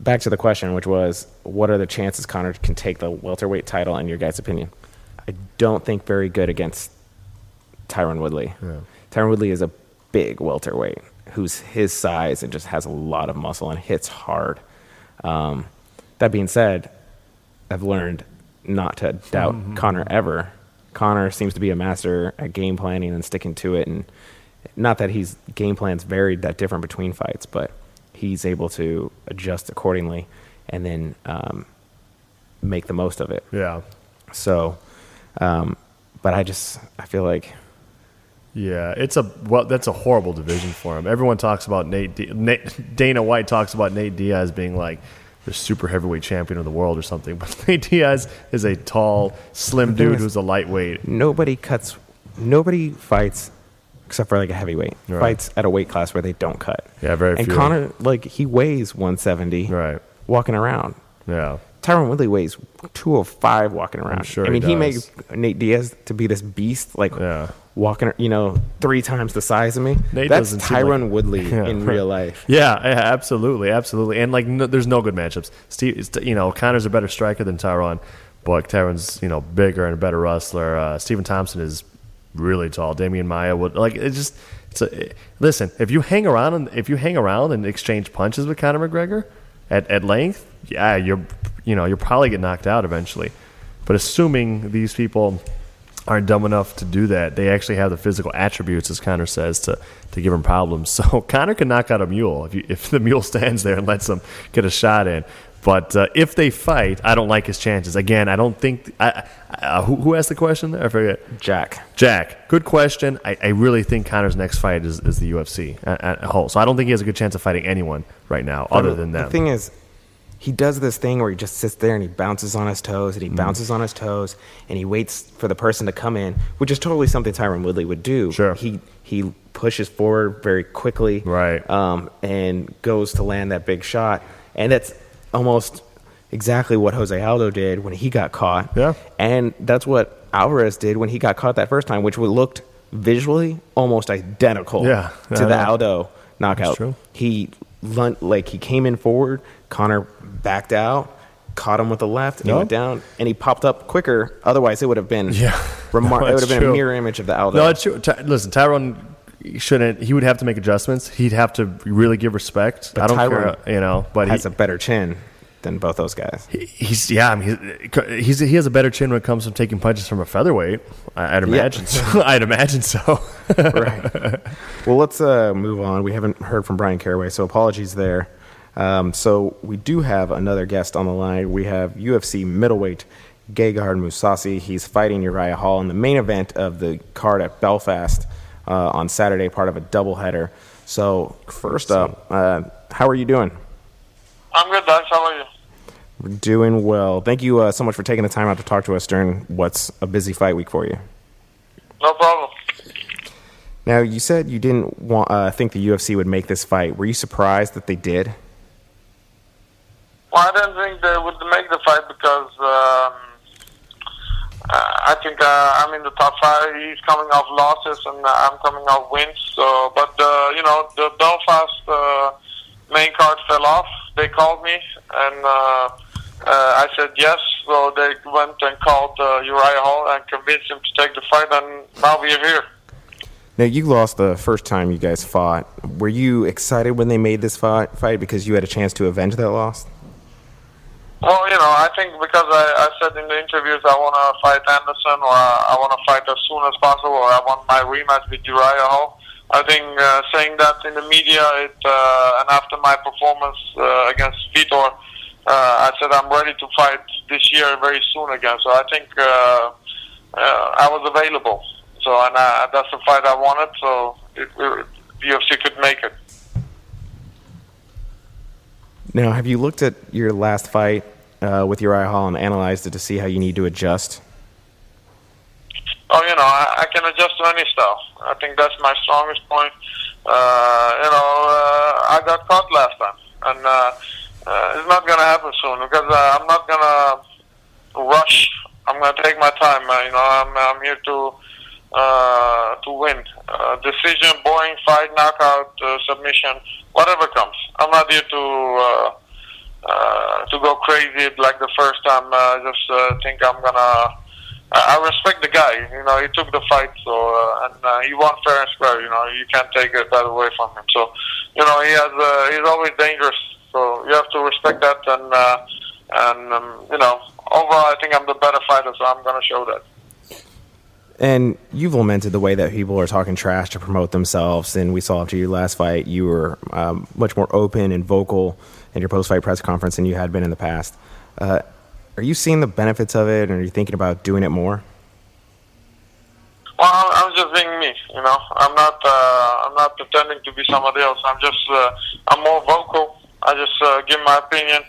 back to the question, which was, what are the chances Conor can take the welterweight title in your guys' opinion? I don't think very good against Tyron Woodley. Yeah. Tyron Woodley is a big welterweight who's his size and just has a lot of muscle and hits hard. Um, that being said, I've learned not to doubt Conor ever. Conor seems to be a master at game planning and sticking to it, and not that he's game plans varied that different between fights, but he's able to adjust accordingly and then um, make the most of it. yeah. So, um, but I just I feel like Yeah, it's a well. That's a horrible division for him. Everyone talks about Nate, D- Nate Dana White talks about Nate Diaz being like the super heavyweight champion of the world or something. But Nate Diaz is a tall, slim dude who's a lightweight. Nobody cuts. Nobody fights except for like a heavyweight Right. fights at a weight class where they don't cut. Yeah, very And few. Conor, like he weighs 170, Right. walking around. Yeah. Tyron Woodley weighs 205 walking around. sure I mean, he he, makes Nate Diaz to be this beast, like Yeah. walking, you know, three times the size of me. Nate That's Tyron like- Woodley Yeah. in real life. Yeah, yeah, absolutely, absolutely. And like, no, there's no good matchups. Steve, you know, Conor's a better striker than Tyron, but Tyron's you know bigger and a better wrestler. Uh, Stephen Thompson is really tall. Demian Maia would like it. Just it's a listen. If you hang around and if you hang around and exchange punches with Conor McGregor at at length, yeah, you're you know you'll probably get knocked out eventually. But assuming these people aren't dumb enough to do that. They actually have the physical attributes, as Conor says, to, to give him problems. So Conor can knock out a mule if, you, if the mule stands there and lets him get a shot in. But uh, if they fight, I don't like his chances. Again, I don't think. I, I, uh, who, who asked the question there? I forget. Jack. Jack, good question. I, I really think Conor's next fight is, is the UFC at, whole. So I don't think he has a good chance of fighting anyone right now, other than them. The thing is, he does this thing where he just sits there and he bounces on his toes and he bounces on his toes and he waits for the person to come in, which is totally something Tyron Woodley would do. Sure. He he pushes forward very quickly, Right. Um, and goes to land that big shot, and that's almost exactly what Jose Aldo did when he got caught. Yeah. And that's what Alvarez did when he got caught that first time, which looked visually almost identical Yeah, to the. Aldo knockout. true. He like he came in forward, Conor backed out, caught him with the left, and he went down, and he popped up quicker. Otherwise, it would have been Yeah. remar- No, it would have been a mirror image of the Aldo. No, it's true. Ty- listen, Tyron shouldn't. He would have to make adjustments. He'd have to really give respect. But I don't care, you know. But he has he, a better chin than both those guys. he's yeah. I mean, he's, he's he has a better chin when it comes to taking punches from a featherweight. I, I'd imagine. so. I'd imagine so. right. Well, let's uh, move on. We haven't heard from Bryan Caraway, so apologies there. Um, so we do have another guest on the line. We have UFC middleweight Gegard Mousasi. He's fighting Uriah Hall in the main event of the card at Belfast uh, on Saturday, part of a doubleheader. So first up, uh, how are you doing? I'm good, thanks. How are you? We're doing well. Thank you uh, so much for taking the time out to talk to us during what's a busy fight week for you. No problem. Now, you said you didn't want, uh, think the UFC would make this fight. Were you surprised that they did? Well, I didn't think they would make the fight because um, I think uh, I'm in the top five. He's coming off losses, and uh, I'm coming off wins. So, but uh, you know, the Belfast uh, main card fell off. They called me, and uh, uh, I said yes. So they went and called uh, Uriah Hall and convinced him to take the fight, and now we are here. Now, you lost the first time you guys fought. Were you excited when they made this fight because you had a chance to avenge that loss? Well, you know, I think because I, I said in the interviews I want to fight Anderson or I, I want to fight as soon as possible or I want my rematch with Uriah Hall. I think uh, saying that in the media it, uh, and after my performance uh, against Vitor, uh, I said I'm ready to fight this year very soon again. So I think uh, uh, I was available. So and uh, that's the fight I wanted. So it, it, UFC could make it. Now, have you looked at your last fight uh, with eye Hall and analyzed it to see how you need to adjust? Oh, you know, I, I can adjust to any style. I think that's my strongest point. Uh, you know, uh, I got caught last time, and uh, uh, it's not going to happen soon because uh, I'm not going to rush. I'm going to take my time. Uh, you know, I'm, I'm here to uh, to win. Uh, decision, boring fight, knockout, uh, submission, whatever comes. I'm not here to uh, uh, to go crazy like the first time. Uh, I just uh, think I'm gonna. I respect the guy. You know, he took the fight, so uh, and uh, he won fair and square. You know, you can't take that away from him. So, you know, he has. Uh, he's always dangerous. So you have to respect that, and uh, and um, you know, overall, I think I'm the better fighter. So I'm gonna show that. And you've lamented the way that people are talking trash to promote themselves. And we saw after your last fight, you were um, much more open and vocal in your post fight press conference than you had been in the past. Uh, are you seeing the benefits of it, and are you thinking about doing it more? Well, I'm just being me. You know, I'm not. Uh, I'm not pretending to be somebody else. I'm just. Uh, I'm more vocal. I just uh, give my opinion.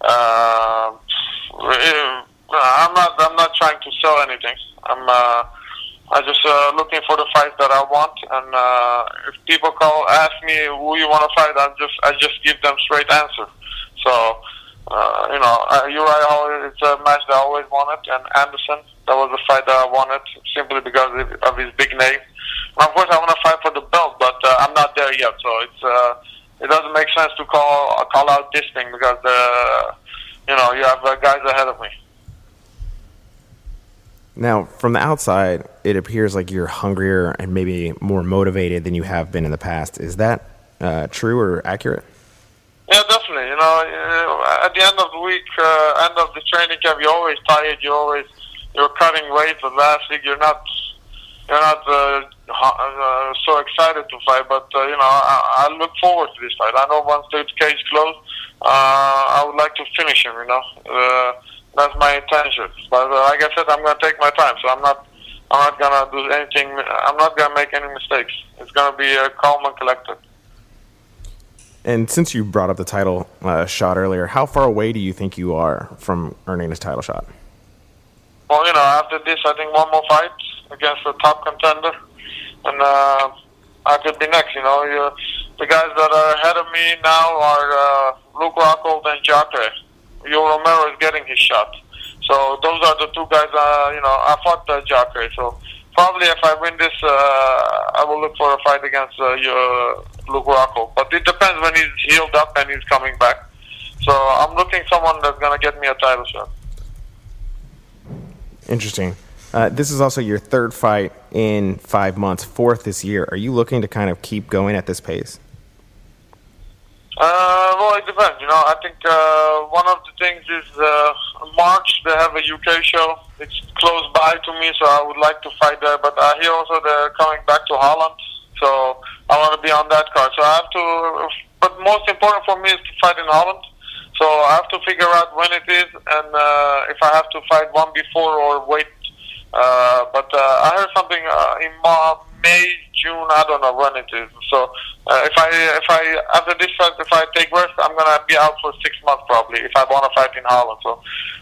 Uh, I'm not. I'm not trying to sell anything. I'm. I just uh, looking for the fight that I want, and uh, if people call, ask me who you want to fight, I just I just give them straight answer. So, uh, you know, uh, Uriah Hall, it's a match that I always wanted, and Anderson, that was a fight that I wanted simply because of his big name. And of course, I want to fight for the belt, but uh, I'm not there yet, so it's uh, it doesn't make sense to call call out this thing because uh, you know you have uh, guys ahead of me. Now, from the outside, it appears like you're hungrier and maybe more motivated than you have been in the past. Is that uh, true or accurate? Yeah, definitely. You know, at the end of the week, uh, end of the training camp, you're always tired. You're always you're cutting weight. But last week, you're not you're not uh, uh, so excited to fight. But uh, you know, I, I look forward to this fight. I know once the cage closed, uh, I would like to finish him. You know. Uh, that's my intention. But uh, like I said, I'm going to take my time. So I'm not, I'm not going to do anything. I'm not going to make any mistakes. It's going to be uh, calm and collected. And since you brought up the title uh, shot earlier, how far away do you think you are from earning this title shot? Well, you know, after this, I think one more fight against the top contender, and uh, I could be next. You know, you, the guys that are ahead of me now are uh, Luke Rockhold and Jacare. Yoel Romero is getting his shot. So those are the two guys. Uh, you know, I fought uh, Jacare, so probably if I win this, uh, I will look for a fight against uh, your Luke Rockhold. But it depends when he's healed up and he's coming back. So I'm looking someone that's gonna get me a title shot. Interesting. Uh, this is also your third fight in five months, fourth this year. Are you looking to kind of keep going at this pace? Uh, well, it depends. You know, I think uh, one of the things is uh, March they have a UK show. It's close by to me, so I would like to fight there. But I hear also they're coming back to Holland, so I want to be on that card. So I have to. But most important for me is to fight in Holland. So I have to figure out when it is, and uh, if I have to fight one before or wait. Uh, but uh, I heard something uh, in May, June. I don't know when it is. So uh, if I if I after this fight, if I take rest, I'm gonna be out for six months probably. If I want to fight in Holland, so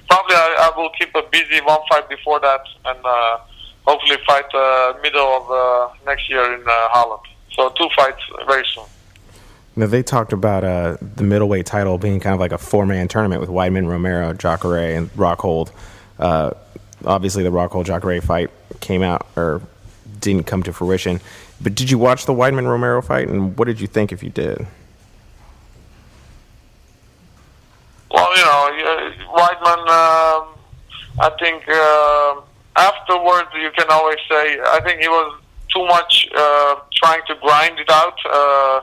probably I, I will keep a busy one fight before that, and uh, hopefully fight uh, middle of uh, next year in uh, Holland. So two fights very soon. Now they talked about uh, the middleweight title being kind of like a four-man tournament with Weidman, Romero, Jacare, and Rockhold. Uh, obviously, the Rockhold Jacare fight came out or didn't come to fruition. But did you watch the Weidman Romero fight, and what did you think if you did? Well, you know, Weidman. Um, I think uh, afterwards you can always say I think he was too much uh, trying to grind it out, uh,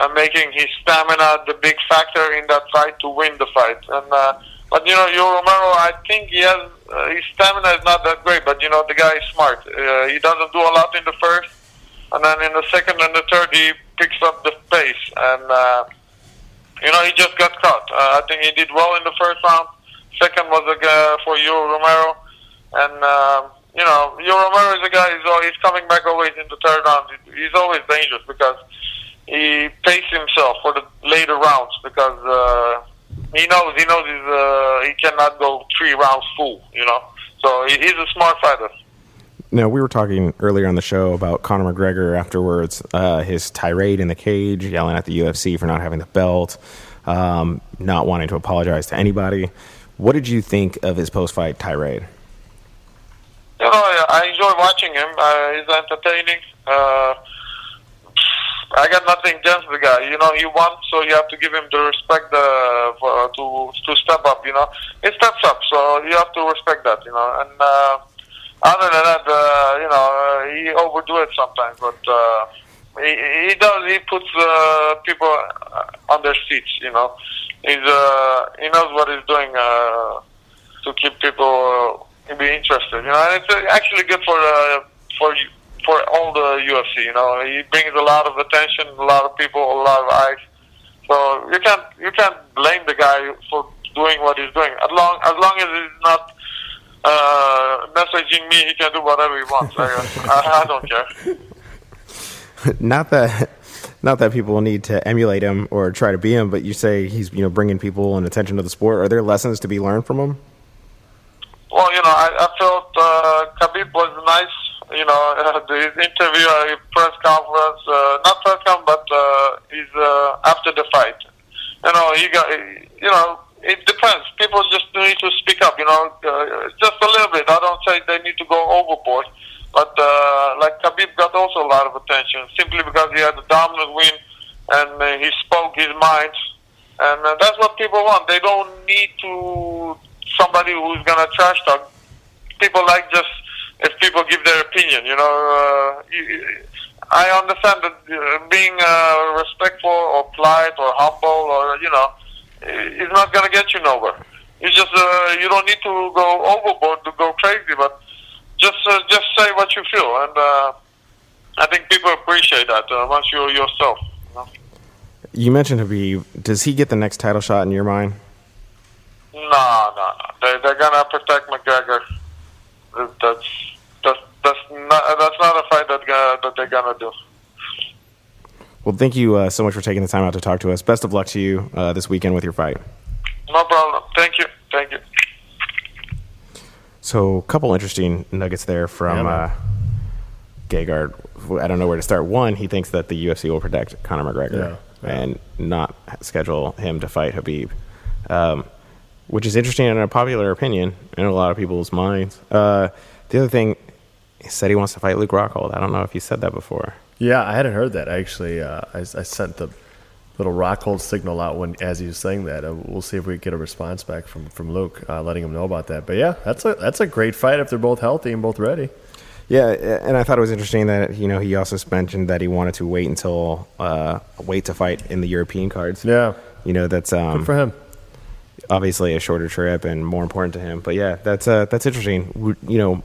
and making his stamina the big factor in that fight to win the fight. And uh, but you know, Yoel Romero, I think he has uh, his stamina is not that great, but you know, the guy is smart. Uh, he doesn't do a lot in the first and then in the second and the third he picks up the pace and uh, you know he just got caught. Uh, I think he did well in the first round. Second was a guy for Yoel Romero, and uh, you know Yoel Romero is a guy. He's, he's coming back always in the third round. He's always dangerous because he paces himself for the later rounds because uh, he knows he knows he's, uh, he cannot go three rounds full. You know, so he, he's a smart fighter. Now, we were talking earlier on the show about Conor McGregor afterwards, uh, his tirade in the cage, yelling at the UFC for not having the belt, um, not wanting to apologize to anybody. What did you think of his post fight tirade? Know, I enjoy watching him. Uh, he's entertaining. Uh, I got nothing against the guy. You know, he won, so you have to give him the respect uh, for, to to step up. You know, he steps up, so you have to respect that. You know, and uh, other than that, uh, you know, uh, he overdo it sometimes, but uh, he, he does. He puts uh, people on their seats. You know, he's uh, he knows what he's doing uh, to keep people uh, be interested. You know, and it's uh, actually good for uh, for for all the UFC. You know, he brings a lot of attention, a lot of people, a lot of eyes. So you can't you can't blame the guy for doing what he's doing as long as long as he's not me, he can do whatever he wants. I, I, I don't care. not that not that people need to emulate him or try to be him, but you say he's you know bringing people and attention to the sport. Are there lessons to be learned from him? Well, you know, I, I felt uh, Khabib was nice. You know, uh, the interview, uh, press conference, uh, not press conference, but uh, he's uh, after the fight. You know, he got, you know, it depends. People just need to speak up. You know, uh, just a little bit. I don't say they need to go overboard, but uh, like Khabib got also a lot of attention simply because he had a dominant win and uh, he spoke his mind, and uh, that's what people want. They don't need to somebody who's gonna trash talk. People like just if people give their opinion. You know, uh, you, I understand that uh, being uh, respectful or polite or humble or you know is not gonna get you nowhere. You just uh, you don't need to go overboard to go crazy, but just uh, just say what you feel, and uh, I think people appreciate that uh, once you're yourself. You, know? you mentioned Khabib. Does he get the next title shot in your mind? No, no, no. They, they're gonna protect McGregor. That's that's that's not that's not a fight that uh, that they're gonna do. Well, thank you uh, so much for taking the time out to talk to us. Best of luck to you uh, this weekend with your fight. No problem. Thank you. Thank you. So, a couple interesting nuggets there from Yeah, uh, Gegard. I don't know where to start. One, he thinks that the UFC will protect Conor McGregor Yeah, yeah. and not schedule him to fight Khabib, um, which is interesting and a popular opinion in a lot of people's minds. Uh, the other thing, he said he wants to fight Luke Rockhold. I don't know if he said that before. Yeah, I hadn't heard that actually. Uh, I, I sent the little Rockhold signal out when as he was saying that. Uh, we'll see if we get a response back from from Luke, uh, letting him know about that. But yeah, that's a that's a great fight if they're both healthy and both ready. Yeah, and I thought it was interesting that you know he also mentioned that he wanted to wait until uh, wait to fight in the European cards. Yeah, You know that's um, good for him. obviously a shorter trip and more important to him. But yeah, that's uh, that's interesting. We- You know,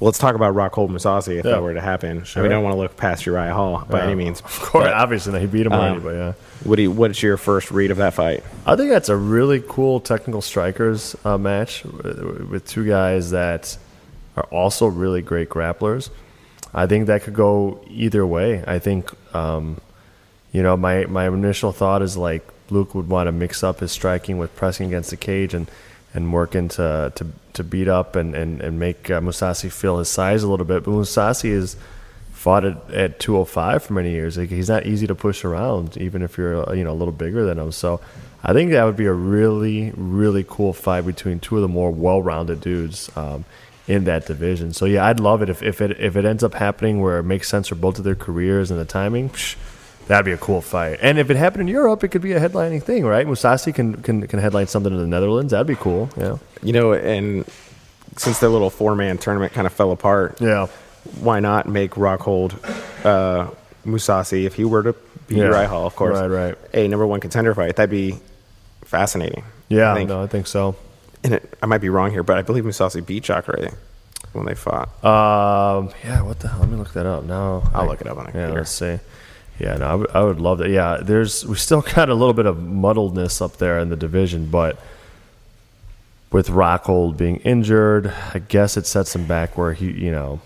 let's talk about Rockhold Mousasi if Yeah. that were to happen. Sure. I mean, I don't want to look past Uriah Hall by Yeah. any means. Of course, But, obviously he beat him already, um, but yeah. what do you, what's your first read of that fight? I think that's a really cool technical strikers uh, match with, with two guys that are also really great grapplers. I think that could go either way. I think, um, you know, my, my initial thought is like Luke would want to mix up his striking with pressing against the cage and, and working to, to, to beat up and, and, and make uh, Mousasi feel his size a little bit. But Mousasi is fought at, at 205 for many years. Like, he's not easy to push around, even if you're uh, you know a little bigger than him. So I think that would be a really really cool fight between two of the more well-rounded dudes um, in that division. So yeah, I'd love it if, if it if it ends up happening where it makes sense for both of their careers and the timing. Psh, That'd be a cool fight, and if it happened in Europe, it could be a headlining thing, right? Mousasi can can, can headline something in the Netherlands. That'd be cool. Yeah, You know, and since their little four man tournament kind of fell apart, yeah, why not make Rockhold uh, Mousasi if he were to beat Yeah. Hall, of course, Right, right. a number one contender fight? That'd be fascinating. yeah. I think, no, I think so. and it, I might be wrong here, but I believe Mousasi beat Jacare when they fought. Um, yeah, what the hell? Let me look that up now. I'll I- look it up on a Yeah, computer. let's see. Yeah, no, I would- love that. Yeah, there's we still got a little bit of muddledness up there in the division, but with Rockhold being injured, I guess it sets him back where he, you know,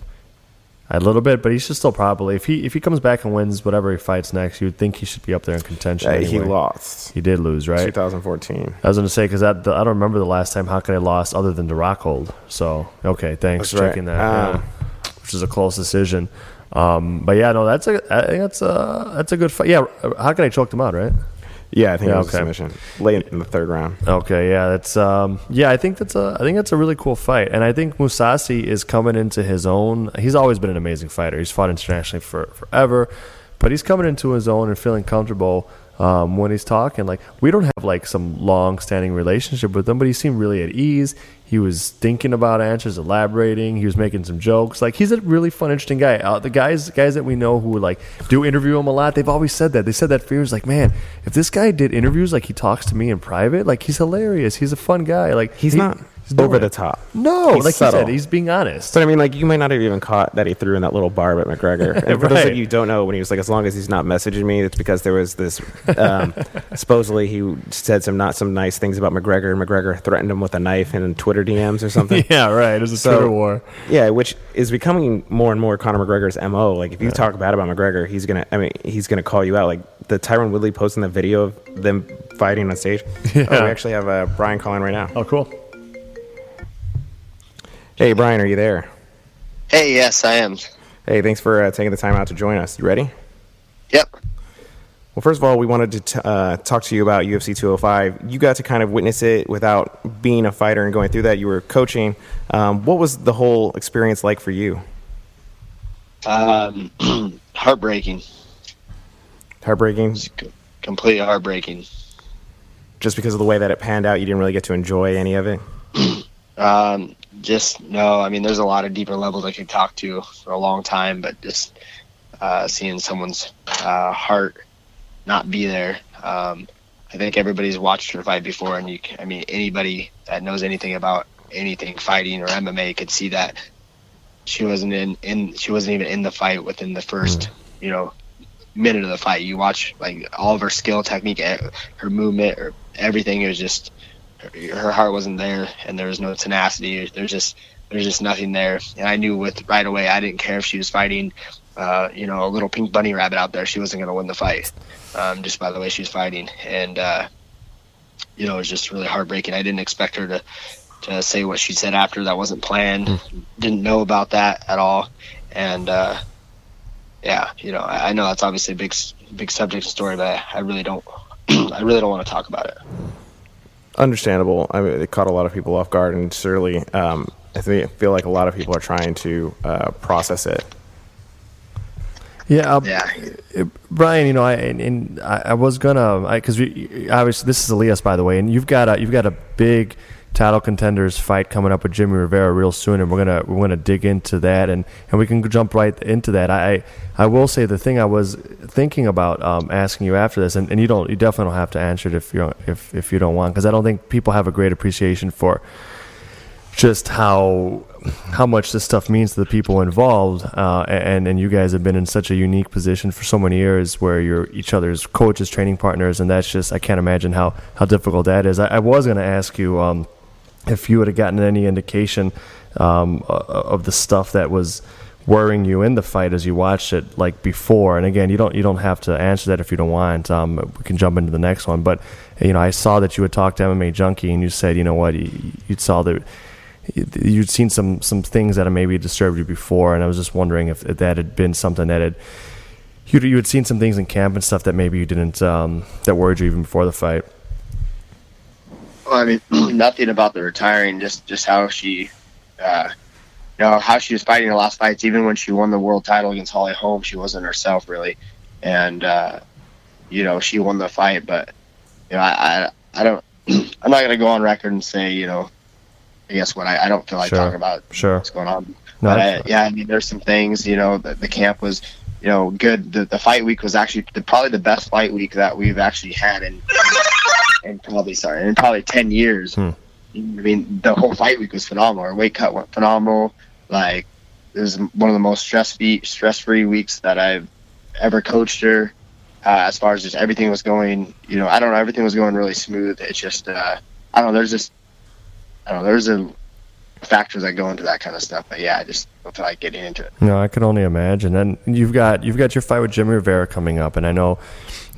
a little bit, but he should still probably if he if he comes back and wins whatever he fights next, you would think he should be up there in contention. Uh, He lost He did lose, right? 2014. I was going to say because I don't remember the last time Hawkeye lost other than to Rockhold. So okay, thanks That's for right. checking that. Um, yeah. Which is a close decision. Um, but yeah, no, that's a I think that's a that's a good fight. Yeah, Hawkeye choked him out, right? Yeah, I think Yeah, it was okay. a submission late in the third round. Okay, yeah, that's um, yeah. I think that's a I think that's a really cool fight, and I think Mousasi is coming into his own. He's always been an amazing fighter. He's fought internationally for forever, but he's coming into his own and feeling comfortable um, when he's talking. Like we don't have like some long standing relationship with him, but he seemed really at ease. He was thinking about answers, elaborating. He was making some jokes. Like he's a really fun, interesting guy. Uh, the guys, guys that we know who like do interview him a lot, they've always said that. They said that fear is like, man, if this guy did interviews like he talks to me in private, like he's hilarious. He's a fun guy. Like He's he- not over it. the top. No, He's like subtle. you said, he's being honest. But I mean, like you might not have even caught that he threw in that little barb at McGregor. And for those Right. of you who don't know, when he was like, "As long as he's not messaging me," it's because there was this. Um, supposedly, he said some not some nice things about McGregor. and McGregor threatened him with a knife in Twitter DMs or something. yeah, right. It was a So- Twitter war. Yeah, which is becoming more and more Conor McGregor's mo. Like if you talk bad about McGregor, he's gonna. I mean, he's gonna call you out. Like the Tyron Woodley posting the video of them fighting on stage. Yeah. Oh, we actually have uh, Bryan calling right now. Oh, cool. Hey, Bryan, are you there? Hey, yes, I am. Hey, thanks for uh, taking the time out to join us. You ready? Yep. Well, first of all, we wanted to t- uh, talk to you about UFC 205. You got to kind of witness it without being a fighter and going through that. You were coaching. Um, what was the whole experience like for you? Um, heartbreaking. Heartbreaking, c- completely heartbreaking. just because of the way that it panned out. You didn't really get to enjoy any of it. Um, just no. I mean, there's a lot of deeper levels I could talk to for a long time, but just uh, seeing someone's uh, heart not be there. Um, I think everybody's watched her fight before, and you. I mean, anybody that knows anything about anything fighting or MMA could see that she wasn't in. In she wasn't even in the fight within the first, you know, minute of the fight. You watch like all of her skill, technique, her movement, or everything. It was just her, her heart wasn't there, and there was no tenacity. There's just there's just nothing there. And I knew with right away, I didn't care if she was fighting, uh, you know, a little pink bunny rabbit out there. She wasn't going to win the fight, um, just by the way she was fighting. And uh, you know, it was just really heartbreaking. I didn't expect her to to say what she said after. That wasn't planned. Didn't know about that at all. And uh, yeah, you know, I, I know that's obviously a big big subject story, but I really don't. I really don't want to talk about it. Understandable. I mean, it caught a lot of people off guard, and surely, um, I think, feel like a lot of people are trying to uh, process it. Yeah, uh, Yeah. Bryan. You know, I and, and I, I was gonna because we obviously this is Elias by the way, and you've got a you've got a big title contenders fight coming up with Jimmy Rivera real soon, and we're gonna we're gonna dig into that, and, and we can jump right into that. I I will say the thing I was thinking about um, asking you after this, and, and you don't you definitely don't have to answer it if you if if you don't want, because I don't think people have a great appreciation for just how how much this stuff means to the people involved, uh, and and you guys have been in such a unique position for so many years, where you're each other's coaches, training partners, and that's just I can't imagine how how difficult that is. I, I was going to ask you um, if you would have gotten any indication um, of the stuff that was worrying you in the fight as you watched it like before. And again you don't you don't have to answer that if you don't want. Um, we can jump into the next one. But you know i saw that you had talked to mma junkie and you said you know what? You, you saw that you'd seen some some things that maybe disturbed you before, and I was just wondering if that had been something that had you you had seen some things in camp and stuff that maybe you didn't um, that worried you even before the fight. Well, I mean, nothing about the retiring, just just how she, uh, you know, how she was fighting her last fights. Even when she won the world title against Holly Holm, she wasn't herself really, and uh, you know, she won the fight. But you know, I I, I don't, I'm not gonna go on record and say, you know, I guess what I, I don't feel like Sure. talking about Sure. what's going on. No, but that's I, yeah, I mean, there's some things. You know, the, the camp was, you know, good. The, the fight week was actually the, probably the best fight week that we've actually had in, in probably sorry, in probably ten years. Hmm. I mean, the whole fight week was phenomenal. Our weight cut went phenomenal. Like, it was one of the most stress free stress free weeks that I've ever coached her. Uh, as far as just everything was going, you know, I don't know, everything was going really smooth. It's just, uh, I don't know, there's just, I don't know, there's a factors that go into that kind of stuff. But yeah, I just don't feel like getting into it. No, I can only imagine. And you've got you've got your fight with Jimmy Rivera coming up, and I know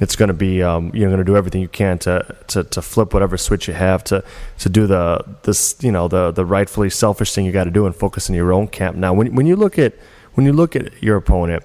it's going to be um, you're going to do everything you can to, to, to flip whatever switch you have to to do the this you know the the rightfully selfish thing you got to do and focus in your own camp. Now, when when you look at when you look at your opponent,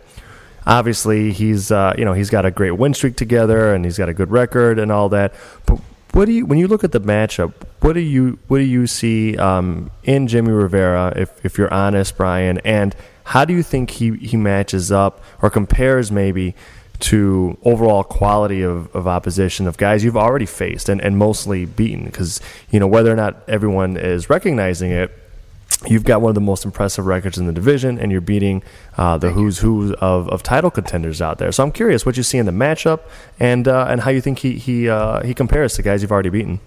obviously he's uh, you know he's got a great win streak together and he's got a good record and all that. But what do you when you look at the matchup? What do you what do you see um, in Jimmy Rivera? If if you're honest, Bryan, and how do you think he he matches up or compares maybe? To overall quality of, of opposition of guys you've already faced and, and mostly beaten because you know whether or not everyone is recognizing it you've got one of the most impressive records in the division, and you're beating uh, the who's who of, of title contenders out there. So I'm curious what you see in the matchup and uh, and how you think he he uh, he compares to guys you've already beaten.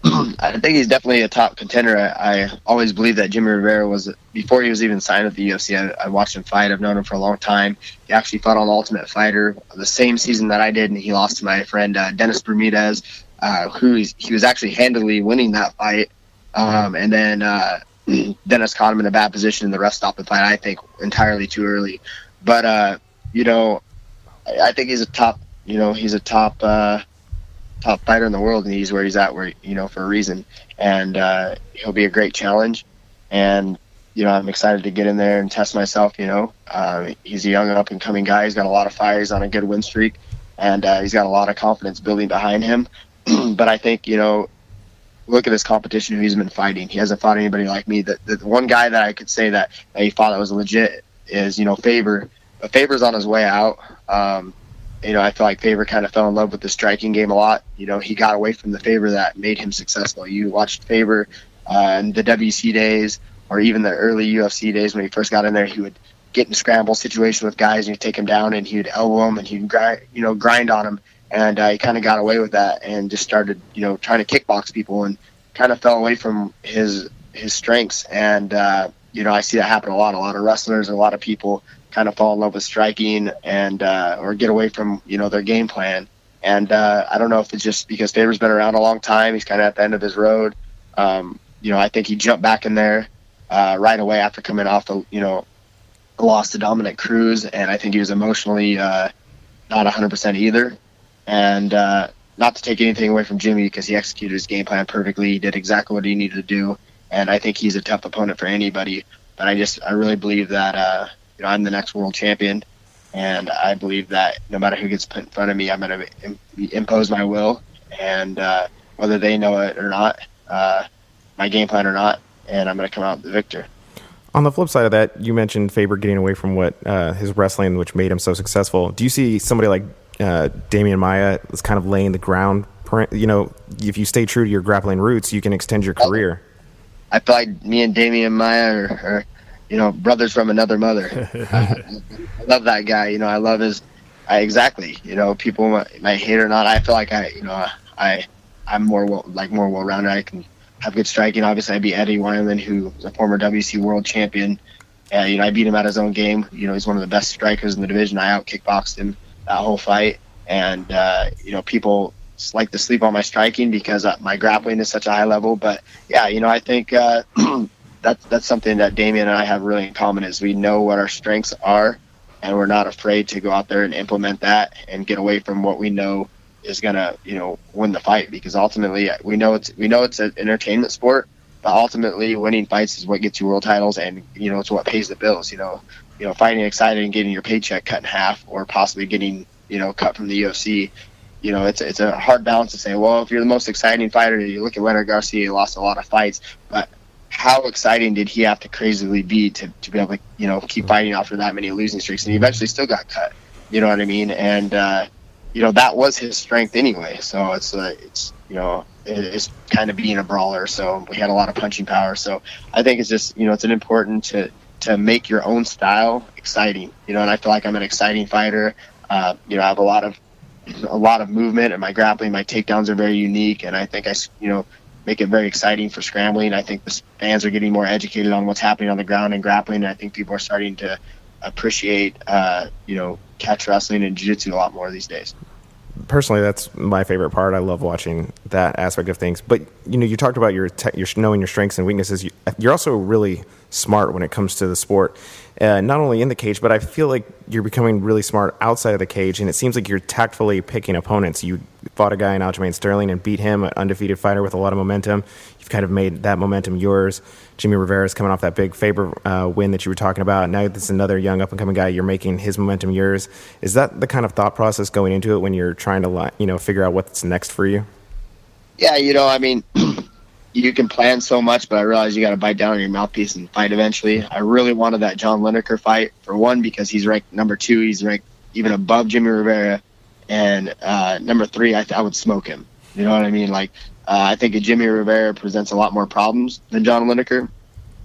I think he's definitely a top contender. I, I always believed that Jimmy Rivera was before he was even signed with the UFC. I, I watched him fight. I've known him for a long time. He actually fought on Ultimate Fighter the same season that I did, and he lost to my friend uh, Dennis Bermudez, uh, who he was actually handily winning that fight. Um, and then uh, Dennis caught him in a bad position, and the rest stopped the fight. I think entirely too early. But uh, you know, I, I think he's a top. You know, he's a top uh, top fighter in the world, and he's where he's at, where you know for a reason. And uh, he'll be a great challenge. And you know, I'm excited to get in there and test myself. You know, uh, he's a young up and coming guy. He's got a lot of fire. He's on a good win streak, and uh, he's got a lot of confidence building behind him. but I think you know, look at his competition who he's been fighting. He hasn't fought anybody like me. The, the one guy that I could say that, he fought that was legit is you know Faber. But Faber's on his way out. Um, you know, I feel like Faber kind of fell in love with the striking game a lot. You know, he got away from the Faber that made him successful. You watched Faber uh, in the WEC days or even the early UFC days when he first got in there, he would get in scramble situation with guys and he'd take him down and he'd elbow him and he'd grind, you know, grind on him. And he kind of got away with that and just started, you know, trying to kickbox people and kind of fell away from his his strengths. And uh, you know, I see that happen a lot. A lot of wrestlers, and a lot of people kind of fall in love with striking and uh, or get away from you know their game plan. And uh, I don't know if it's just because Faber's been around a long time. He's kind of at the end of his road. Um, you know, I think he jumped back in there uh, right away after coming off the you know loss to Dominick Cruz, and I think he was emotionally uh, not 100% either. And uh, not to take anything away from Jimmy because he executed his game plan perfectly. He did exactly what he needed to do, and I think he's a tough opponent for anybody. But I just I really believe that uh, you know, I'm the next world champion, and I believe that no matter who gets put in front of me, I'm going to impose my will, and uh, whether they know it or not, uh, my game plan or not, and I'm going to come out the victor. On the flip side of that, you mentioned Faber getting away from what uh, his wrestling, which made him so successful. Do you see somebody like uh, Demian Maia is kind of laying the ground? You know, if you stay true to your grappling roots, you can extend your career. I feel like me and Demian Maia are, are you know, brothers from another mother. I, I love that guy. You know, I love his. I exactly. You know, people might, might hate or not. I feel like I, you know, I, I'm more well, like more well rounded. I can have good striking. Obviously, I beat Eddie Wineland, who is a former WEC world champion. And you know, I beat him at his own game. You know, he's one of the best strikers in the division. I out kickboxed him that whole fight, and uh, you know, people like to sleep on my striking because uh, my grappling is such a high level. But yeah, you know, I think uh, that's that's something that Demian and I have really in common is we know what our strengths are, and we're not afraid to go out there and implement that and get away from what we know is gonna you know win the fight because ultimately we know it's we know it's an entertainment sport, but ultimately winning fights is what gets you world titles and you know it's what pays the bills. You know, you know fighting excited and getting your paycheck cut in half or possibly getting you know cut from the UFC. You know, it's it's a hard balance to say. Well, if you're the most exciting fighter, you look at Leonard Garcia, he lost a lot of fights, but how exciting did he have to crazily be to, to be able to you know keep fighting after that many losing streaks and he eventually still got cut you know what i mean and uh, you know that was his strength anyway so it's uh, it's you know it's kind of being a brawler so we had a lot of punching power so i think it's just you know it's an important to to make your own style exciting you know and i feel like i'm an exciting fighter uh, you know i have a lot of a lot of movement and my grappling my takedowns are very unique and i think i you know make it very exciting for scrambling. I think the fans are getting more educated on what's happening on the ground and grappling. And I think people are starting to appreciate, uh, you know, catch wrestling and jiu-jitsu a lot more these days. Personally, that's my favorite part. I love watching that aspect of things. But you know, you talked about your te- your knowing your strengths and weaknesses. You, you're also really smart when it comes to the sport uh, not only in the cage, but I feel like you're becoming really smart outside of the cage, and it seems like you're tactfully picking opponents. You fought a guy in Aljamain Sterling and beat him, an undefeated fighter with a lot of momentum. You've kind of made that momentum yours. Jimmy Rivera's coming off that big Faber uh, win that you were talking about. Now this is another young up and coming guy. You're making his momentum yours. Is that the kind of thought process going into it when you're trying to you know figure out what's next for you? Yeah, you know, I mean. you can plan so much, but I realize you got to bite down on your mouthpiece and fight eventually. I really wanted that John Lineker fight for one because he's ranked number two. He's ranked even above Jimmy Rivera, and uh, number three, I, th- I would smoke him. You know what I mean? Like uh, I think Jimmy Rivera presents a lot more problems than John Lineker.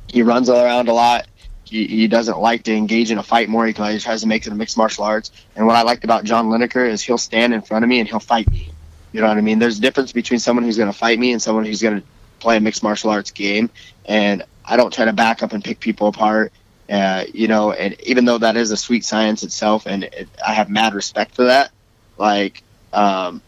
He runs around a lot. He, he doesn't like to engage in a fight more. He, tries to make it a mixed martial arts. And what I liked about John Lineker is he'll stand in front of me and he'll fight me You know what I mean? There's a difference between someone who's going to fight me and someone who's going to play a mixed martial arts game. And I don't try to back up and pick people apart. Uh, you know, and even though that is a sweet science itself, and it, I have mad respect for that, like, um,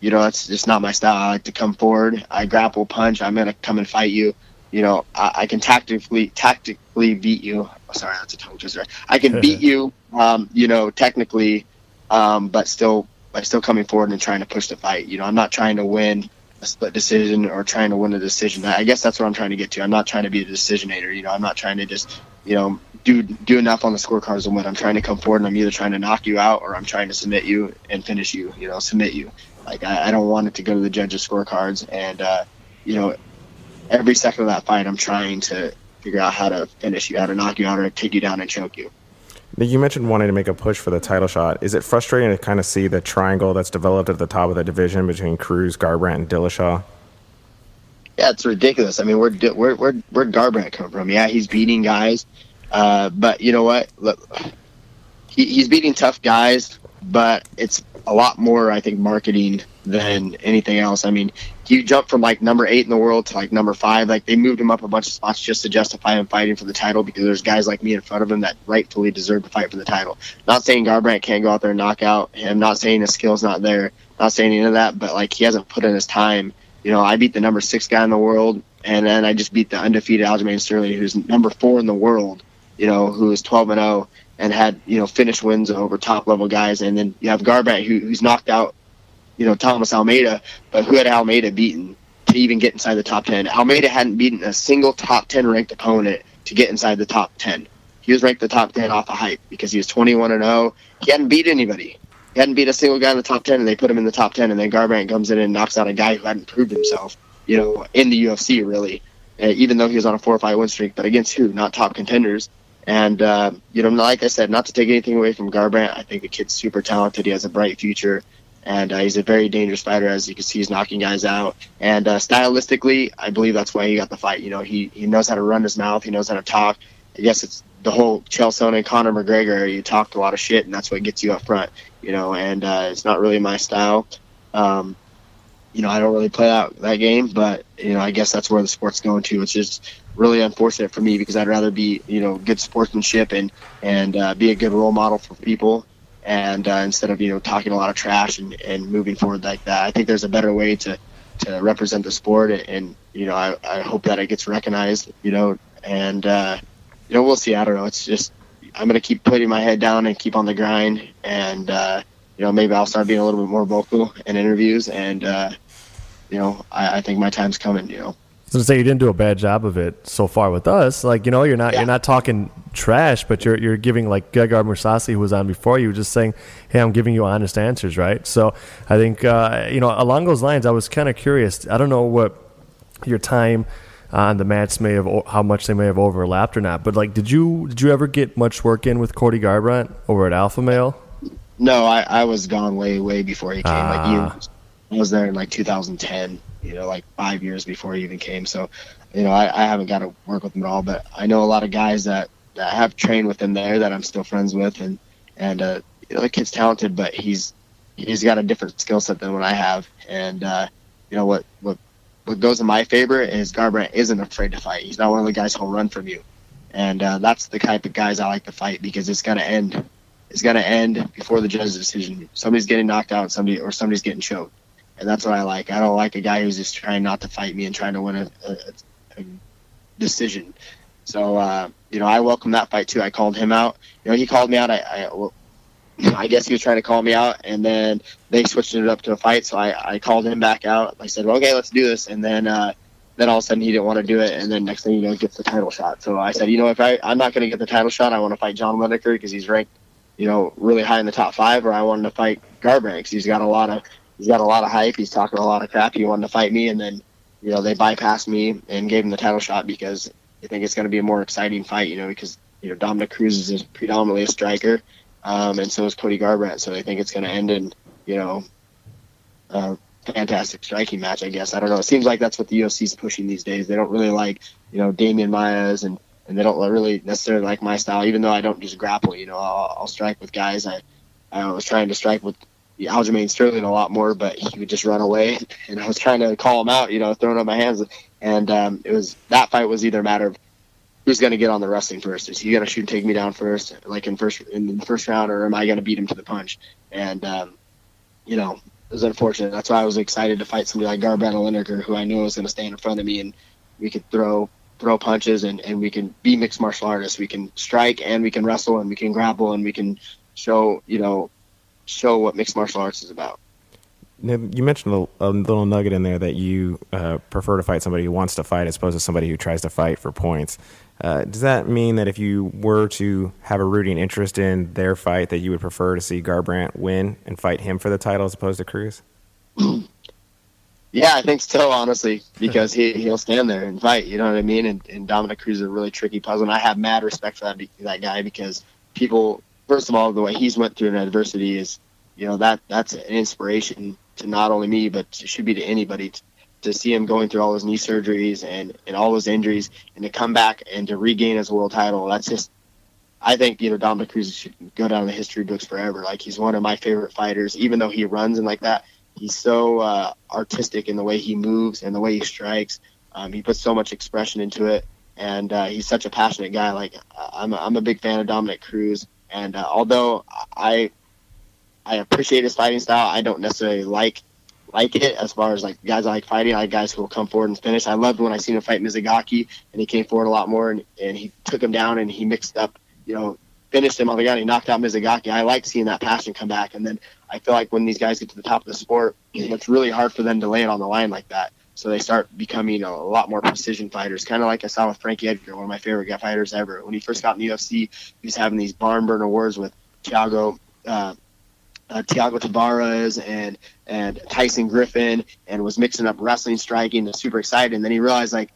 you know, that's just not my style. I like to come forward. I grapple, punch. I'm gonna come and fight you. You know, I, I can tactically tactically beat you. Oh, sorry, that's a tongue twister. I can beat you. Um, you know, technically, um, but still, by still coming forward and trying to push the fight. You know, I'm not trying to win a split decision or trying to win a decision. I guess that's what I'm trying to get to. I'm not trying to be a decisionator. You know, I'm not trying to just, you know, do do enough on the scorecards and win. I'm trying to come forward and I'm either trying to knock you out or I'm trying to submit you and finish you. You know, submit you. Like I, I don't want it to go to the judges' scorecards. And uh, you know, every second of that fight, I'm trying to figure out how to finish you, how to knock you out, or take you down and choke you. You mentioned wanting to make a push for the title shot. Is it frustrating to kind of see the triangle that's developed at the top of the division between Cruz, Garbrandt, and Dillashaw? Yeah, it's ridiculous. I mean, where where where where Garbrandt come from? Yeah, he's beating guys, uh, but you know what? Look, he, he's beating tough guys, but it's a lot more, I think, marketing than anything else. I mean, he jumped from like number eight in the world to like number five. Like they moved him up a bunch of spots just to justify him fighting for the title because there's guys like me in front of him that rightfully deserve to fight for the title. Not saying Garbrandt can't go out there and knock out him. Not saying his skill's not there. Not saying any of that. But like he hasn't put in his time. You know, I beat the number six guy in the world, and then I just beat the undefeated Aljamain Sterling, who's number four in the world. You know, who is 12 and 0 and had you know finish wins over top level guys, and then you have Garbrandt who, who's knocked out you know Thomas Almeida, but who had Almeida beaten to even get inside the top ten? Almeida hadn't beaten a single top ten ranked opponent to get inside the top ten. He was ranked the top ten off of hype because he was 21 and 0. He hadn't beat anybody. He hadn't beat a single guy in the top 10, and they put him in the top 10. And then Garbrandt comes in and knocks out a guy who hadn't proved himself, you know, in the UFC really, uh, even though he was on a four or five win streak. But against who? Not top contenders. And uh, you know, like I said, not to take anything away from Garbrandt, I think the kid's super talented. He has a bright future, and uh, he's a very dangerous fighter. As you can see, he's knocking guys out. And uh, stylistically, I believe that's why he got the fight. You know, he he knows how to run his mouth. He knows how to talk. I guess it's the whole Chael and Conor McGregor. You talked a lot of shit, and that's what gets you up front. You know, and uh, it's not really my style. Um, you know, I don't really play that that game, but you know, I guess that's where the sport's going to. It's just really unfortunate for me because I'd rather be, you know, good sportsmanship and and uh, be a good role model for people, and uh, instead of you know talking a lot of trash and, and moving forward like that. I think there's a better way to to represent the sport, and you know, I, I hope that it gets recognized. You know, and uh, you know, we'll see. I don't know. It's just I'm gonna keep putting my head down and keep on the grind, and uh, you know, maybe I'll start being a little bit more vocal in interviews and. Uh, you know, I, I think my time's coming. You know. So to say you didn't do a bad job of it so far with us. Like you know, you're not yeah. you're not talking trash, but you're you're giving like Gegard Mousasi, who was on before you, just saying, "Hey, I'm giving you honest answers," right? So I think uh, you know along those lines, I was kind of curious. I don't know what your time on the mats may have how much they may have overlapped or not, but like, did you did you ever get much work in with Cody Garbrandt over at Alpha Male? No, I, I was gone way way before he came. Like you ah. I was there in like 2010, you know, like five years before he even came. So, you know, I, I haven't got to work with him at all, but I know a lot of guys that, that have trained with him there that I'm still friends with, and and uh, you know, the kid's talented, but he's he's got a different skill set than what I have, and uh, you know what what what goes in my favor is Garbrandt isn't afraid to fight. He's not one of the guys who'll run from you, and uh, that's the type of guys I like to fight because it's gonna end. It's gonna end before the judge's decision. Somebody's getting knocked out, somebody or somebody's getting choked and that's what I like. I don't like a guy who's just trying not to fight me and trying to win a, a, a decision. So uh, you know, I welcome that fight too. I called him out. You know, he called me out. I, I, well, I guess he was trying to call me out, and then they switched it up to a fight. So I, I called him back out. I said, well, "Okay, let's do this." And then uh, then all of a sudden he didn't want to do it, and then next thing you know, gets the title shot. So I said, you know, if I I'm not going to get the title shot, I want to fight John Lineker because he's ranked, you know, really high in the top five, or I wanted to fight Garbrandt because he's got a lot of he's got a lot of hype. He's talking a lot of crap. He wanted to fight me, and then you know they bypassed me and gave him the title shot because they think it's going to be a more exciting fight. You know, because you know Dominick Cruz is predominantly a striker, um, and so is Cody Garbrandt. So they think it's going to end in you know a fantastic striking match. I guess I don't know. It seems like that's what the UFC is pushing these days. They don't really like you know Demian Maia's and and they don't really necessarily like my style. Even though I don't just grapple, you know, I'll, I'll strike with guys. I I was trying to strike with Aljamain Sterling a lot more, but he would just run away. And I was trying to call him out, you know, throwing up my hands. And um, it was that fight was either a matter of who's going to get on the wrestling first. Is he going to shoot and take me down first, like in first in the first round, or am I going to beat him to the punch? And um, you know, it was unfortunate. That's why I was excited to fight somebody like Garbrandt Lineker, who I knew was going to stand in front of me and we could throw throw punches and, and we can be mixed martial artists. We can strike and we can wrestle and we can grapple and we can show you know show what mixed martial arts is about. You mentioned a, a little nugget in there that you uh, prefer to fight somebody who wants to fight as opposed to somebody who tries to fight for points. Uh, does that mean that if you were to have a rooting interest in their fight, that you would prefer to see Garbrandt win and fight him for the title as opposed to Cruz? yeah, I think so, honestly, because he he'll stand there and fight. You know what I mean? And, and Dominick Cruz is a really tricky puzzle, and I have mad respect for that that guy because people, first of all, the way he's went through an adversity is, you know, that that's an inspiration to not only me, but it should be to anybody to, to see him going through all his knee surgeries and, and all those injuries and to come back and to regain his world title. That's just, I think, you know, Dominick Cruz should go down in the history books forever. Like, he's one of my favorite fighters, even though he runs and like that. He's so uh, artistic in the way he moves and the way he strikes. Um, he puts so much expression into it. And uh, he's such a passionate guy. Like, I'm a, I'm a big fan of Dominick Cruz. And uh, although I I appreciate his fighting style. I don't necessarily like like it as far as like guys I like fighting. I like guys who will come forward and finish. I loved when I seen him fight Mizugaki and he came forward a lot more and, and he took him down and he mixed up, you know, finished him on the ground. He knocked out Mizugaki. I like seeing that passion come back. And then I feel like when these guys get to the top of the sport, it's really hard for them to lay it on the line like that. So they start becoming you know, a lot more precision fighters, kind of like I saw with Frankie Edgar, one of my favorite fighters ever. When he first got in the UFC, he was having these barn burner wars with Thiago uh, uh, Thiago Tavares and and Tyson Griffin and was mixing up wrestling, striking, and super excited. And then he realized like,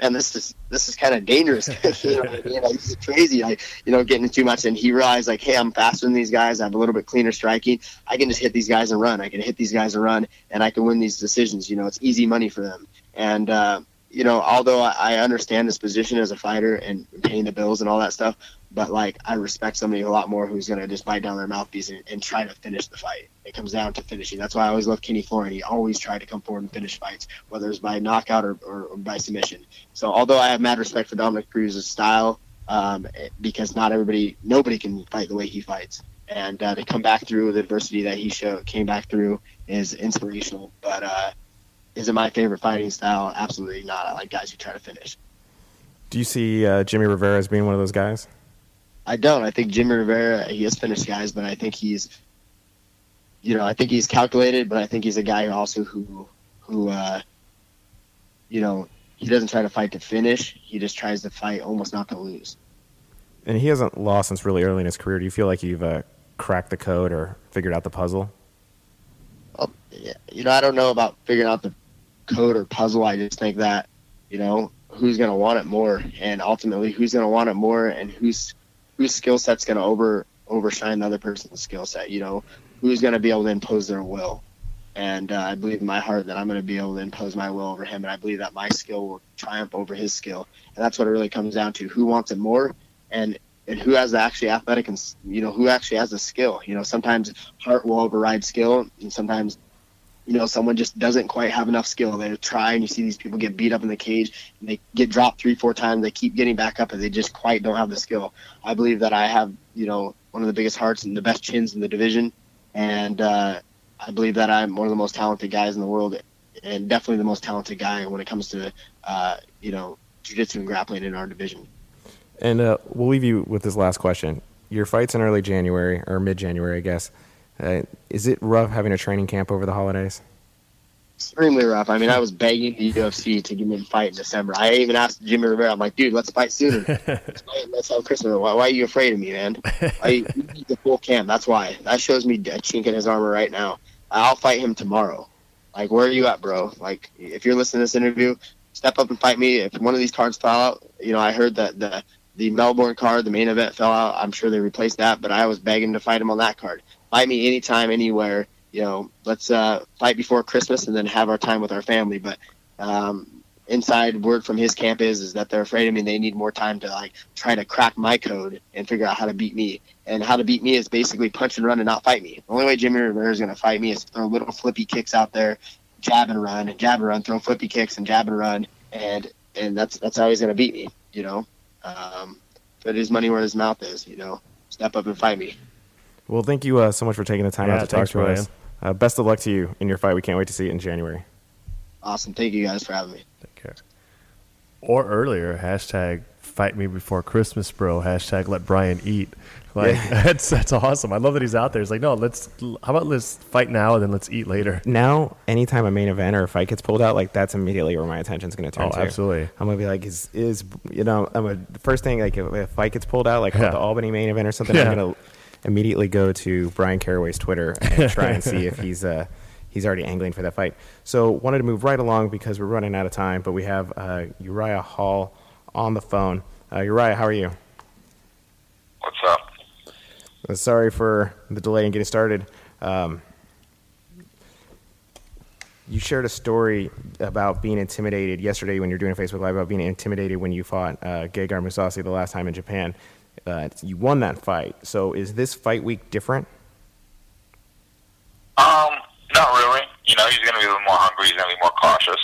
man, this is this is kind of dangerous. you know, I mean? like, this is crazy. I you know getting too much. And he realized like, hey, I'm faster than these guys. I have a little bit cleaner striking. I can just hit these guys and run. I can hit these guys and run, and I can win these decisions. You know, it's easy money for them. And uh, you know, although I understand his position as a fighter and paying the bills and all that stuff, but like I respect somebody a lot more who's gonna just bite down their mouthpiece and, and, try to finish the fight. It comes down to finishing. That's why I always love Kenny Florian. He always tried to come forward and finish fights, whether it's by knockout or, or, or by submission. So although I have mad respect for Dominick Cruz's style, um, because not everybody, nobody can fight the way he fights, and uh, to come back through the adversity that he showed, came back through is inspirational. But uh, is it my favorite fighting style? Absolutely not. I like guys who try to finish. Do you see uh, Jimmy Rivera as being one of those guys? I don't. I think Jimmy Rivera he has finished guys, but I think he's, you know, I think he's calculated, but I think he's a guy also who, who, uh, you know, he doesn't try to fight to finish. He just tries to fight almost not to lose. And he hasn't lost since really early in his career. Do you feel like you've uh, cracked the code or figured out the puzzle? Well, yeah, you know, I don't know about figuring out the code or puzzle. I just think that, you know, who's going to want it more, and ultimately who's going to want it more, and who's whose skill set's going to over overshine the other person's skill set. You know, who's going to be able to impose their will. And uh, I believe in my heart that I'm going to be able to impose my will over him, and I believe that my skill will triumph over his skill. And that's what it really comes down to: who wants it more, and and who has the actually athletic and you know who actually has the skill. You know, sometimes heart will override skill, and sometimes you know, someone just doesn't quite have enough skill. They try, and you see these people get beat up in the cage, and they get dropped three, four times. They keep getting back up, and they just quite don't have the skill. I believe that I have, you know, one of the biggest hearts and the best chins in the division, and uh, I believe that I'm one of the most talented guys in the world, and definitely the most talented guy when it comes to, uh, you know, jiu-jitsu and grappling in our division. And uh, we'll leave you with this last question. Your fight's in early January or mid-January, I guess. Uh, is it rough having a training camp over the holidays? Extremely rough. I mean, I was begging the UFC to give me a fight in December. I even asked Jimmy Rivera. I'm like, dude, let's fight sooner. let's, have Christmas. Why, why, are you afraid of me, man? I need the full camp. That's why. That shows me a chink in his armor right now. I'll fight him tomorrow. Like, where are you at, bro? Like, if you're listening to this interview, step up and fight me. If one of these cards fell out, you know, I heard that the the Melbourne card, the main event fell out. I'm sure they replaced that, but I was begging to fight him on that card fight me anytime, anywhere. You know, let's uh, fight before Christmas and then have our time with our family. But um, inside word from his camp is is that they're afraid of me. They need more time to like try to crack my code and figure out how to beat me. And how to beat me is basically punch and run and not fight me. The only way Jimmy Rivera is going to fight me is throw little flippy kicks out there, jab and run, and jab and run, throw flippy kicks and jab and run, and and that's that's how he's going to beat me. You know, um, put his money where his mouth is. You know, step up and fight me. Well, thank you uh, so much for taking the time Yeah, out to talk to Ryan. us. Uh, best of luck to you in your fight. We can't wait to see it in January. Awesome. Thank you guys for having me. Take care. Or earlier, hashtag fight me before Christmas, bro. Hashtag let Bryan eat. Like Yeah. that's that's awesome. I love that he's out there. He's like, no, let's. How about let's fight now and then let's eat later. Now, anytime a main event or a fight gets pulled out, like that's immediately where my attention's going to turn Oh, to. absolutely. I'm gonna be like, is is you know, I'm a, the first thing like if, if a fight gets pulled out, like Yeah. the Albany main event or something, Yeah. I'm gonna immediately go to Bryan Caraway's Twitter and try and see if he's uh he's already angling for that fight. So wanted to move right along because we're running out of time, but we have uh, Uriah Hall on the phone. Uh, Uriah, how are you? What's up? Uh, sorry for the delay in getting started. Um, you shared a story about being intimidated yesterday when you were doing a Facebook Live about being intimidated when you fought uh, Gegard Mousasi the last time in Japan. Uh, you won that fight. So is this fight week different? Um, not really. You know, he's going to be a little more hungry. He's going to be more cautious.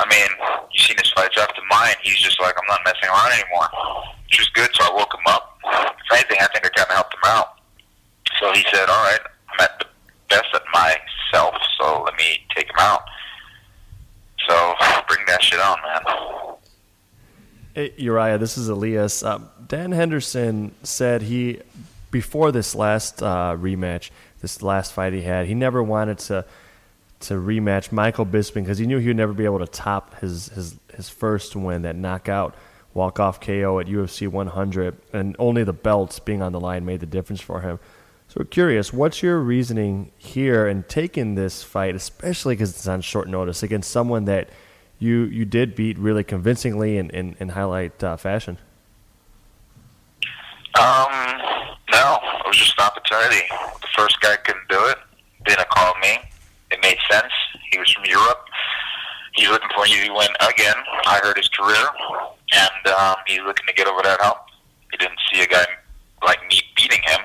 I mean, you've seen his fights after mine. He's just like, I'm not messing around anymore, which is good. So I woke him up. If anything, I think I kind of helped him out. So he said, "All right, I'm at the best at myself. So let me take him out." So bring that shit on, man. Hey, Uriah, this is Elias. Uh, Dan Henderson said he, before this last uh, rematch, this last fight he had, he never wanted to to rematch Michael Bisping because he knew he would never be able to top his his his first win, that knockout walk off KO at UFC 100, and only the belts being on the line made the difference for him. So we're curious, what's your reasoning here in taking this fight, especially because it's on short notice against someone that you you did beat really convincingly in in, in highlight uh, fashion? Um, no, it was just an opportunity. The first guy couldn't do it. Didn't call me. It made sense. He was from Europe. He's looking for you to win again. I heard his career, and um, he's looking to get over that hump. He didn't see a guy like me beating him,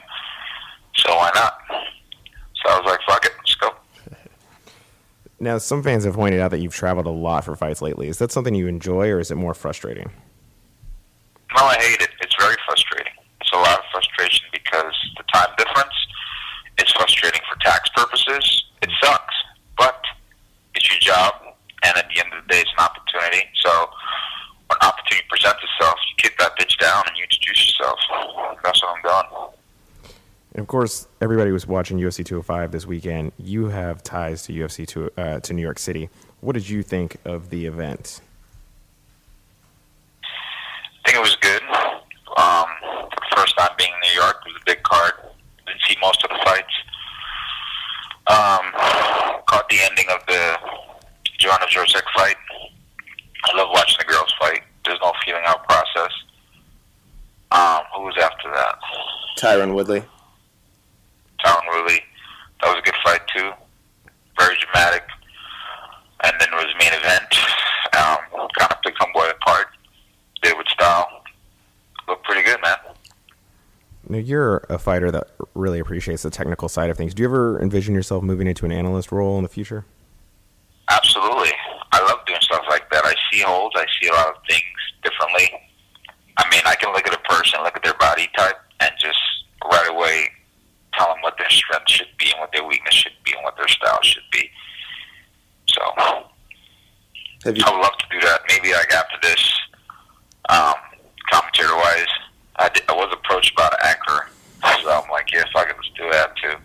so why not? So I was like, "Fuck it, let's go." Now, some fans have pointed out that you've traveled a lot for fights lately. Is that something you enjoy, or is it more frustrating? No, I hate it. It's very frustrating. It's a lot of frustration because the time difference. It's frustrating for tax purposes. It sucks, but it's your job, and at the end of the day, it's an opportunity. So when an opportunity presents itself, you kick that bitch down and you introduce yourself. That's what I'm doing. And of course, everybody was watching UFC 205 this weekend. You have ties to UFC to uh, to New York City. What did you think of the event? I think it was good. Um, for the first time being in New York, it was a big card. Didn't see most of the fights. Um, caught the ending of the Joanna Jędrzejczyk fight. I love watching the girls fight. There's no feeling out process. Um, who was after that? Tyron Woodley. Tyron Woodley. That was a good fight too. Very dramatic. And then there was the main event. Um, kind of picked homeboy apart. Did it with style. Looked pretty good, man. Now, you're a fighter that really appreciates the technical side of things. Do you ever envision yourself moving into an analyst role in the future? Absolutely. I love doing stuff like that. I see holds. I see a lot of things differently. I mean, I can look at a person, look at their body type, and just right away tell them what their strength should be and what their weakness should be and what their style should be. So Have you? I would love to do that. Maybe like after this, um, commentator-wise, I, did, I was approached about an anchor, so I'm like, yeah, fuck it, let's do that too.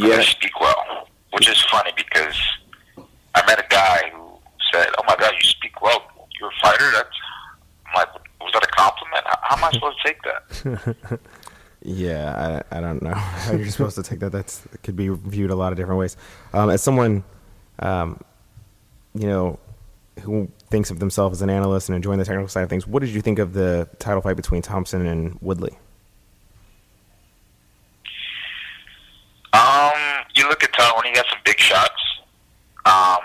I speak well, which is funny because I met a guy who said, "Oh my God, you speak well. You're a fighter." That's I'm like, was that a compliment? How, how am I supposed to take that? Yeah, I, I don't know how you're supposed to take that. That's it could be viewed a lot of different ways. Um, as someone, um, you know, who thinks of themselves as an analyst and enjoying the technical side of things, what did you think of the title fight between Thompson and Woodley? Um, you look at Tony, he got some big shots. Um,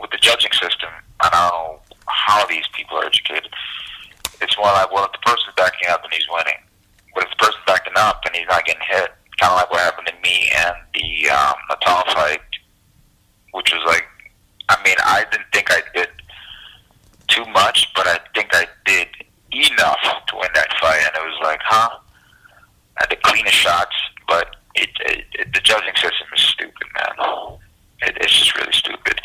with the judging system, I don't know how these people are educated. It's more like, well, if the person's backing up and he's winning, but if the person's backing up and he's not getting hit, kind of like what happened to me and the um, Natal fight, which was like, I mean, I didn't think I did too much, but I think I did enough to win that fight, and it was like, huh? I had the cleanest shots, but it, it, it the judging system is stupid, man. It, it's just really stupid.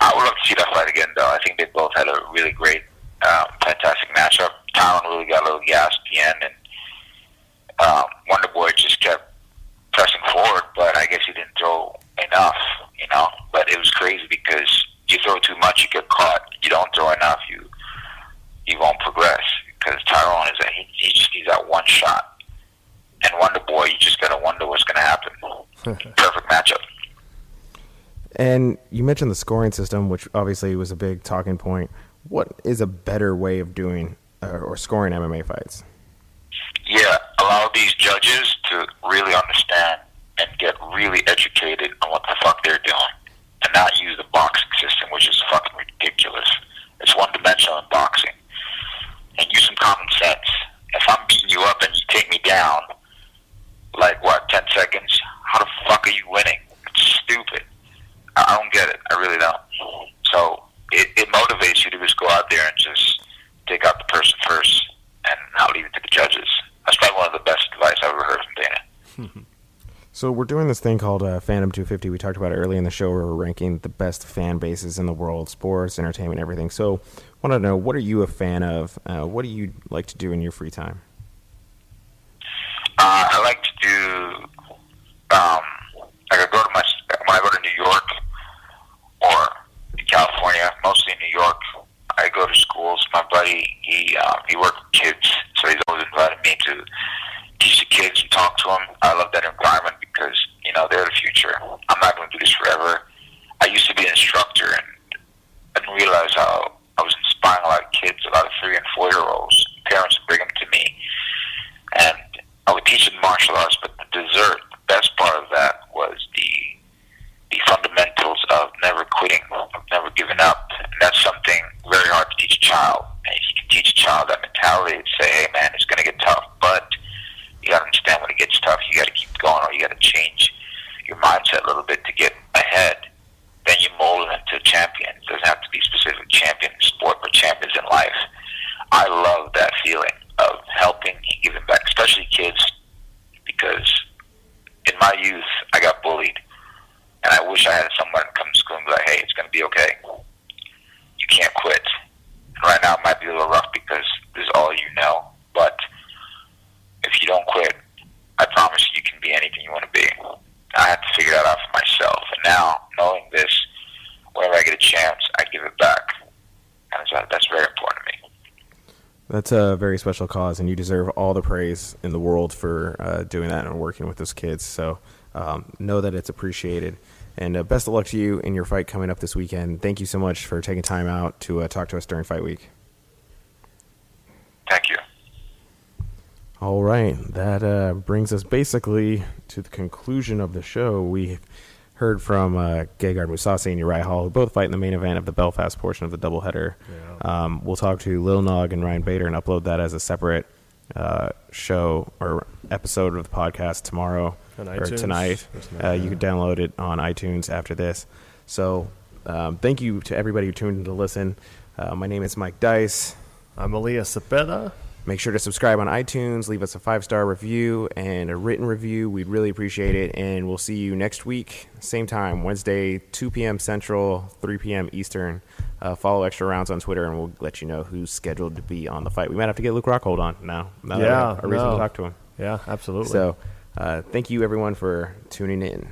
I would love to see that fight again, though. I think they both had a really great, um, fantastic matchup. Tyron really got a little gas at the end, and um, Wonder Boy just kept pressing forward, but I guess he didn't throw enough, you know. But it was crazy because you throw too much, you get caught. You don't throw enough, you you won't progress because Tyron is a, he, he just needs that one shot. And Wonder Boy, you just gotta wonder what's gonna happen. Perfect matchup. And you mentioned the scoring system, which obviously was a big talking point. What is a better way of doing uh, or scoring MMA fights? Yeah, allow these judges to really understand and get really educated on what the fuck they're doing, and not use the boxing system, which is fucking ridiculous. It's one dimensional in boxing, and use some common sense. If I'm beating you up and you take me down, like what, ten seconds? How the fuck are you winning? It's stupid. I I don't get it. I really don't. So it, it motivates you to just go out there and just take out the person first and not leave it to the judges. That's probably one of the best advice I've ever heard from Dana. So we're doing this thing called uh, Fandom 250. We talked about it early in the show. Where we're ranking the best fan bases in the world, sports, entertainment, everything. So, want to know what are you a fan of? Uh, what do you like to do in your free time? Uh, I like to do, um, like I go to my, when I go to New York or California, mostly New York, I go to schools. My buddy, he, um, he works with kids, so he's always invited me to teach the kids and talk to them. I love that environment because, you know, they're the future. I'm not going to do this forever. I used to be an instructor and I didn't realize how I was inspiring a lot of kids, a lot of three and four year olds. Parents would bring them to me. And I would teach them martial arts, but the dessert, the best part of that was the the fundamentals of never quitting, of never giving up. And that's something very hard to teach a child. And if you can teach a child that mentality and say, hey man, it's gonna get tough, but you gotta understand when it gets tough, you gotta keep going or you gotta change your mindset a little bit to get ahead. Then you mold them into a champion. It doesn't have to be specific champion in sport, but champions in life. I love that feeling of helping and giving back, especially kids, because in my youth I got bullied, and I wish I had someone come to school and be like, "Hey, it's going to be okay. You can't quit." And right now it might be a little rough because this is all you know, but if you don't quit, I promise you, you can be anything you want to be. I had to figure that out for myself, and now knowing this, whenever I get a chance, I give it back, and so that's very important to me. That's a very special cause, and you deserve all the praise in the world for uh, doing that and working with those kids. So um, know that it's appreciated. And uh, best of luck to you in your fight coming up this weekend. Thank you so much for taking time out to uh, talk to us during fight week. Thank you. All right, that uh, brings us basically to the conclusion of the show. We heard from uh, Gegard Mousasi and Uriah Hall, who both fight in the main event of the Belfast portion of the doubleheader. Yeah. Um, we'll talk to Lil Nog and Ryan Bader and upload that as a separate uh, show or episode of the podcast tomorrow or tonight. Uh, you can download it on iTunes after this. So um, thank you to everybody who tuned in to listen. Uh, my name is Mike Dice. I'm Elias Cepeda. Make sure to subscribe on iTunes, leave us a five star review and a written review. We'd really appreciate it. And we'll see you next week, same time, Wednesday, 2 p.m. Central, 3 p.m. Eastern. Uh, follow Extra Rounds on Twitter, and we'll let you know who's scheduled to be on the fight. We might have to get Luke Rockhold on now. now Yeah, a reason no. to talk to him. Yeah, absolutely. So, uh, thank you everyone for tuning in.